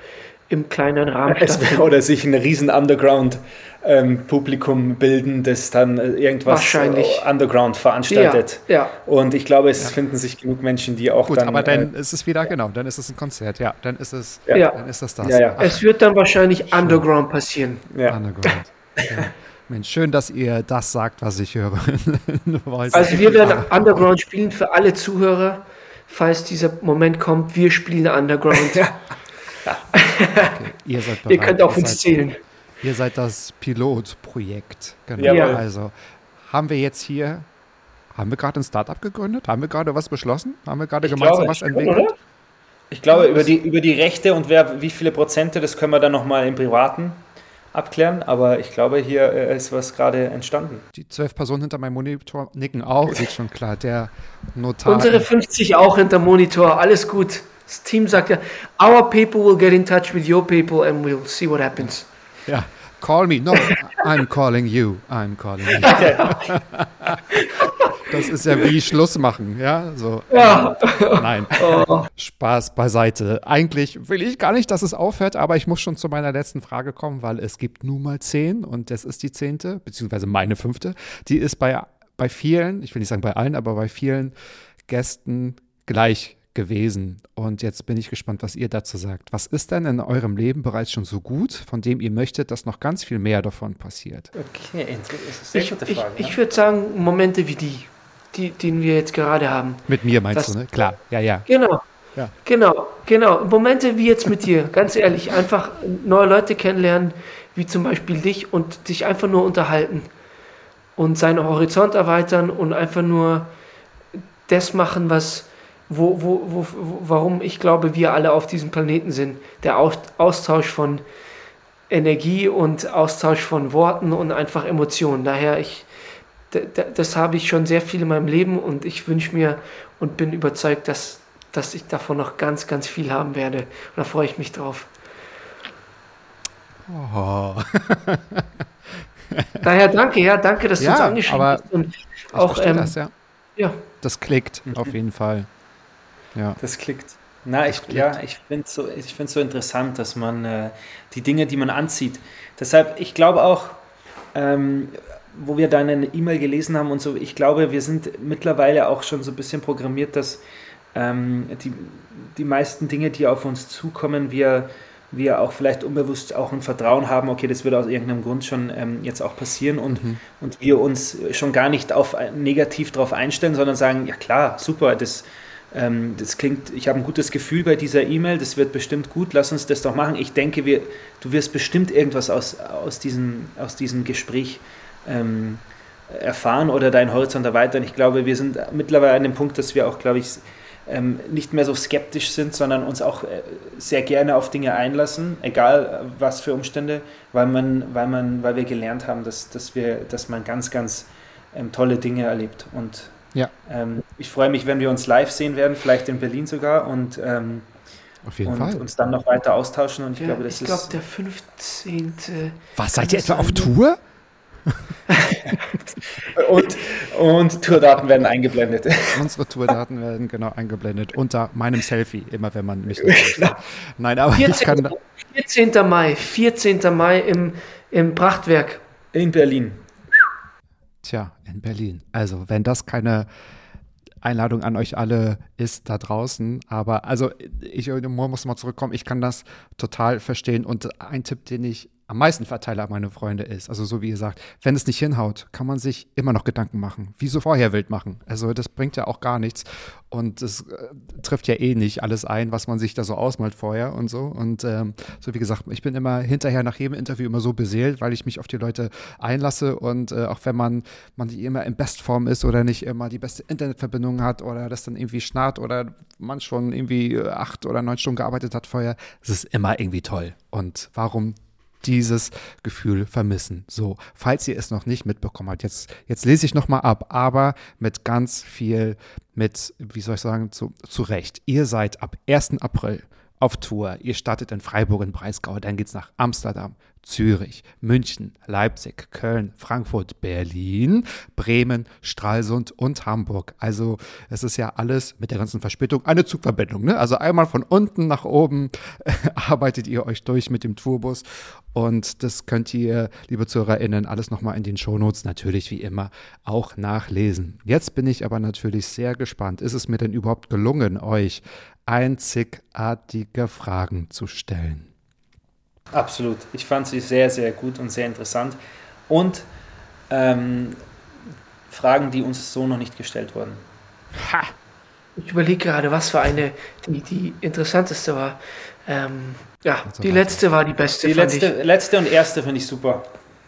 im kleinen Rahmen Es, stattfinden. oder sich ein riesen Underground-Publikum bilden, das dann äh, irgendwas Wahrscheinlich. äh, Underground veranstaltet. Ja, ja. Und ich glaube, es finden sich genug Menschen, die auch Gut, dann. aber dann äh, ist es wieder, genau, dann ist es ein Konzert, ja, dann ist es, Ja. dann ist das das. Ja, ja. Es wird dann wahrscheinlich underground passieren. ja. Underground. Ja. Mensch, schön, dass ihr das sagt, was ich höre. Also wir werden Underground spielen für alle Zuhörer, falls dieser Moment kommt. Wir spielen Underground. ihr seid bereit. Ihr könnt auf ihr uns seid, zählen. Ihr seid das Pilotprojekt. Genau. Jawohl. Also haben wir jetzt hier, haben wir gerade ein Startup gegründet? Haben wir gerade was beschlossen? Haben wir gerade gemeinsam glaube, was entwickelt? oder? Ich glaube, über die, über die Rechte und wer, wie viele Prozente, das können wir dann nochmal im Privaten abklären. Aber ich glaube, hier äh, ist was gerade entstanden. Die zwölf Personen hinter meinem Monitor nicken auch, sieht schon klar. Der Notar. Unsere 50 auch hinter Monitor. Alles gut. Das Team sagt ja, our people will get in touch with your people and we'll see what happens. Ja, call me. No, I'm calling you. I'm calling you. Das ist ja wie Schluss machen, ja? So. Ja. Nein. Spaß beiseite. Eigentlich will ich gar nicht, dass es aufhört, aber ich muss schon zu meiner letzten Frage kommen, weil es gibt nun mal zehn und das ist die zehnte, beziehungsweise meine fünfte. Die ist bei, bei vielen, ich will nicht sagen bei allen, aber bei vielen Gästen gleich gewesen. Und jetzt bin ich gespannt, was ihr dazu sagt. Was ist denn in eurem Leben bereits schon so gut, von dem ihr möchtet, dass noch ganz viel mehr davon passiert? Okay, das ist eine Ich, gute ich, Frage. ich würde sagen, Momente wie die, die, den wir jetzt gerade haben. Mit mir meinst Das- du, ne? Klar, ja, ja. Genau. Ja. Genau, genau. Momente wie jetzt mit dir, ganz ehrlich, einfach neue Leute kennenlernen, wie zum Beispiel dich und dich einfach nur unterhalten und seinen Horizont erweitern und einfach nur das machen, was, wo, wo, wo, warum ich glaube, wir alle auf diesem Planeten sind. Der Aus- Austausch von Energie und Austausch von Worten und einfach Emotionen. Daher, ich, das habe ich schon sehr viel in meinem Leben und ich wünsche mir und bin überzeugt, dass, dass ich davon noch ganz, ganz viel haben werde. Und da freue ich mich drauf. Oh. Daher danke, ja, danke, dass du Ja, uns angeschrieben aber hast. Und auch, ähm, das, ja. ja, Das klickt auf jeden Fall. Ja. Das klickt. Na, ich, ja, ich finde es so, ich find's so interessant, dass man äh, die Dinge, die man anzieht. Deshalb, ich glaube auch, ähm, wo wir deine E-Mail gelesen haben und so, ich glaube, wir sind mittlerweile auch schon so ein bisschen programmiert, dass ähm, die, die meisten Dinge, die auf uns zukommen, wir, wir auch vielleicht unbewusst auch ein Vertrauen haben, okay, das wird aus irgendeinem Grund schon ähm, jetzt auch passieren und, und wir uns schon gar nicht auf negativ darauf einstellen, sondern sagen, ja klar, super, das, ähm, das klingt, ich habe ein gutes Gefühl bei dieser E-Mail, das wird bestimmt gut, lass uns das doch machen. Ich denke, wir, du wirst bestimmt irgendwas aus, aus, diesem, aus diesem Gespräch ähm, erfahren oder deinen Horizont erweitern. Ich glaube, wir sind mittlerweile an dem Punkt, dass wir auch, glaube ich, ähm, nicht mehr so skeptisch sind, sondern uns auch äh, sehr gerne auf Dinge einlassen, egal was für Umstände, weil man, weil man, weil wir gelernt haben, dass, dass wir, dass man ganz, ganz ähm, tolle Dinge erlebt. Und Ja. ähm, ich freue mich, wenn wir uns live sehen werden, vielleicht in Berlin sogar und, ähm, Auf jeden und Fall. uns dann noch weiter austauschen. Und ich ja glaube, das ich glaube, ist der 15. Was, seid ihr etwa auf sein? Tour? und, und Tourdaten werden eingeblendet. Unsere Tourdaten werden genau eingeblendet unter meinem Selfie, immer wenn man mich nicht Nein, aber ich 14. kann. 14. Mai, 14. Mai im, im Prachtwerk. In Berlin. Tja, in Berlin. Also, wenn das keine Einladung an euch alle ist da draußen, aber also ich muss mal zurückkommen, ich kann das total verstehen und ein Tipp, den ich am meisten verteile an meine Freunde ist, also so wie ihr sagt, wenn es nicht hinhaut, kann man sich immer noch Gedanken machen, wie so vorher wild machen. Also das bringt ja auch gar nichts und es äh, trifft ja eh nicht alles ein, was man sich da so ausmalt vorher und so und ähm, so wie gesagt, ich bin immer hinterher nach jedem Interview immer so beseelt, weil ich mich auf die Leute einlasse und äh, auch wenn man, man nicht immer in Bestform ist oder nicht immer die beste Internetverbindung hat oder das dann irgendwie schnarrt oder man schon irgendwie äh, acht oder neun Stunden gearbeitet hat vorher, es ist immer irgendwie toll. Und warum dieses Gefühl vermissen. So, falls ihr es noch nicht mitbekommen habt, jetzt, jetzt lese ich nochmal ab, aber mit ganz viel, mit, wie soll ich sagen, zu, zu Recht. Ihr seid ab 1. April auf Tour. Ihr startet in Freiburg in Breisgau, dann geht's nach Amsterdam, Zürich, München, Leipzig, Köln, Frankfurt, Berlin, Bremen, Stralsund und Hamburg. Also es ist ja alles mit der ganzen Verspätung eine Zugverbindung. Ne? Also einmal von unten nach oben arbeitet ihr euch durch mit dem Tourbus und das könnt ihr, liebe ZuhörerInnen, alles nochmal in den Shownotes natürlich wie immer auch nachlesen. Jetzt bin ich aber natürlich sehr gespannt. Ist es mir denn überhaupt gelungen, euch einzigartige Fragen zu stellen? Absolut. Ich fand sie sehr, sehr gut und sehr interessant. Und ähm, Fragen, die uns so noch nicht gestellt wurden. Ha! Ich überlege gerade, was für eine, die, die interessanteste war. Ähm, ja, die letzte war die beste. Die letzte, letzte und erste finde ich super.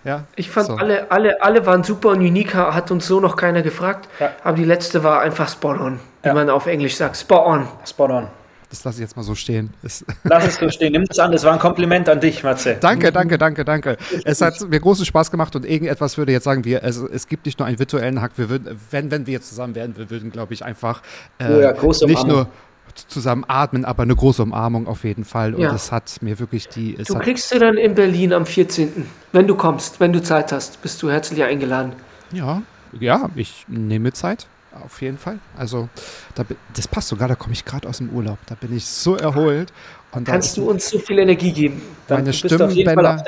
Ja, ich fand so. alle, alle, alle waren super und unique, hat uns so noch keiner gefragt. Ja. Aber die letzte war einfach spot on, wie ja. man auf Englisch sagt. Spot on. Spot on. Das lasse ich jetzt mal so stehen. Lass es so stehen. Nimm es an. Das war ein Kompliment an dich, Matze. Danke, danke, danke, danke. Es hat mir großen Spaß gemacht und irgendetwas würde jetzt sagen, wir, also es gibt nicht nur einen virtuellen Hack. Wir würden, wenn, wenn wir jetzt zusammen wären, wir würden, glaube ich, einfach äh, oh ja, nicht nur zusammen atmen, aber eine große Umarmung auf jeden Fall. Und ja. das hat mir wirklich die. du kriegst du dann in Berlin am 14. Wenn du kommst, wenn du Zeit hast, bist du herzlich eingeladen. Ja, ja, ich nehme Zeit auf jeden Fall. Also da, das passt sogar, da komme ich gerade aus dem Urlaub. Da bin ich so erholt. Kannst du uns so viel Energie geben? Dann meine Stimmbänder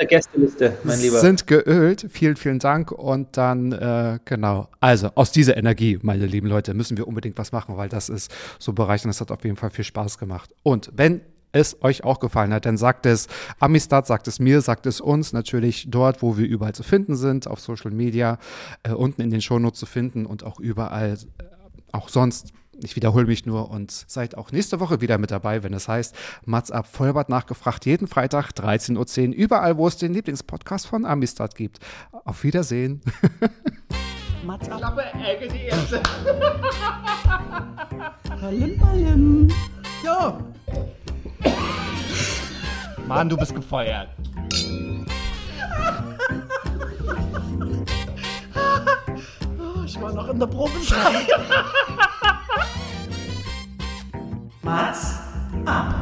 sind geölt. Vielen, vielen Dank. Und dann, äh, genau. Also aus dieser Energie, meine lieben Leute, müssen wir unbedingt was machen, weil das ist so bereichernd. Das hat auf jeden Fall viel Spaß gemacht. Und wenn es euch auch gefallen hat, dann sagt es Amistad, sagt es mir, sagt es uns natürlich dort, wo wir überall zu finden sind, auf Social Media, äh, unten in den Shownotes zu finden und auch überall, äh, auch sonst. Ich wiederhole mich nur und seid auch nächste Woche wieder mit dabei, wenn es heißt Mats ab Vollbart nachgefragt, jeden Freitag 13.10 Uhr, überall, wo es den Lieblingspodcast von Amistad gibt. Auf Wiedersehen. Mats ab. Klappe, Ecke, die erste. Palim, palim. Ja. Mann, du bist gefeuert. ich war noch in der Probezeit. Mats ab.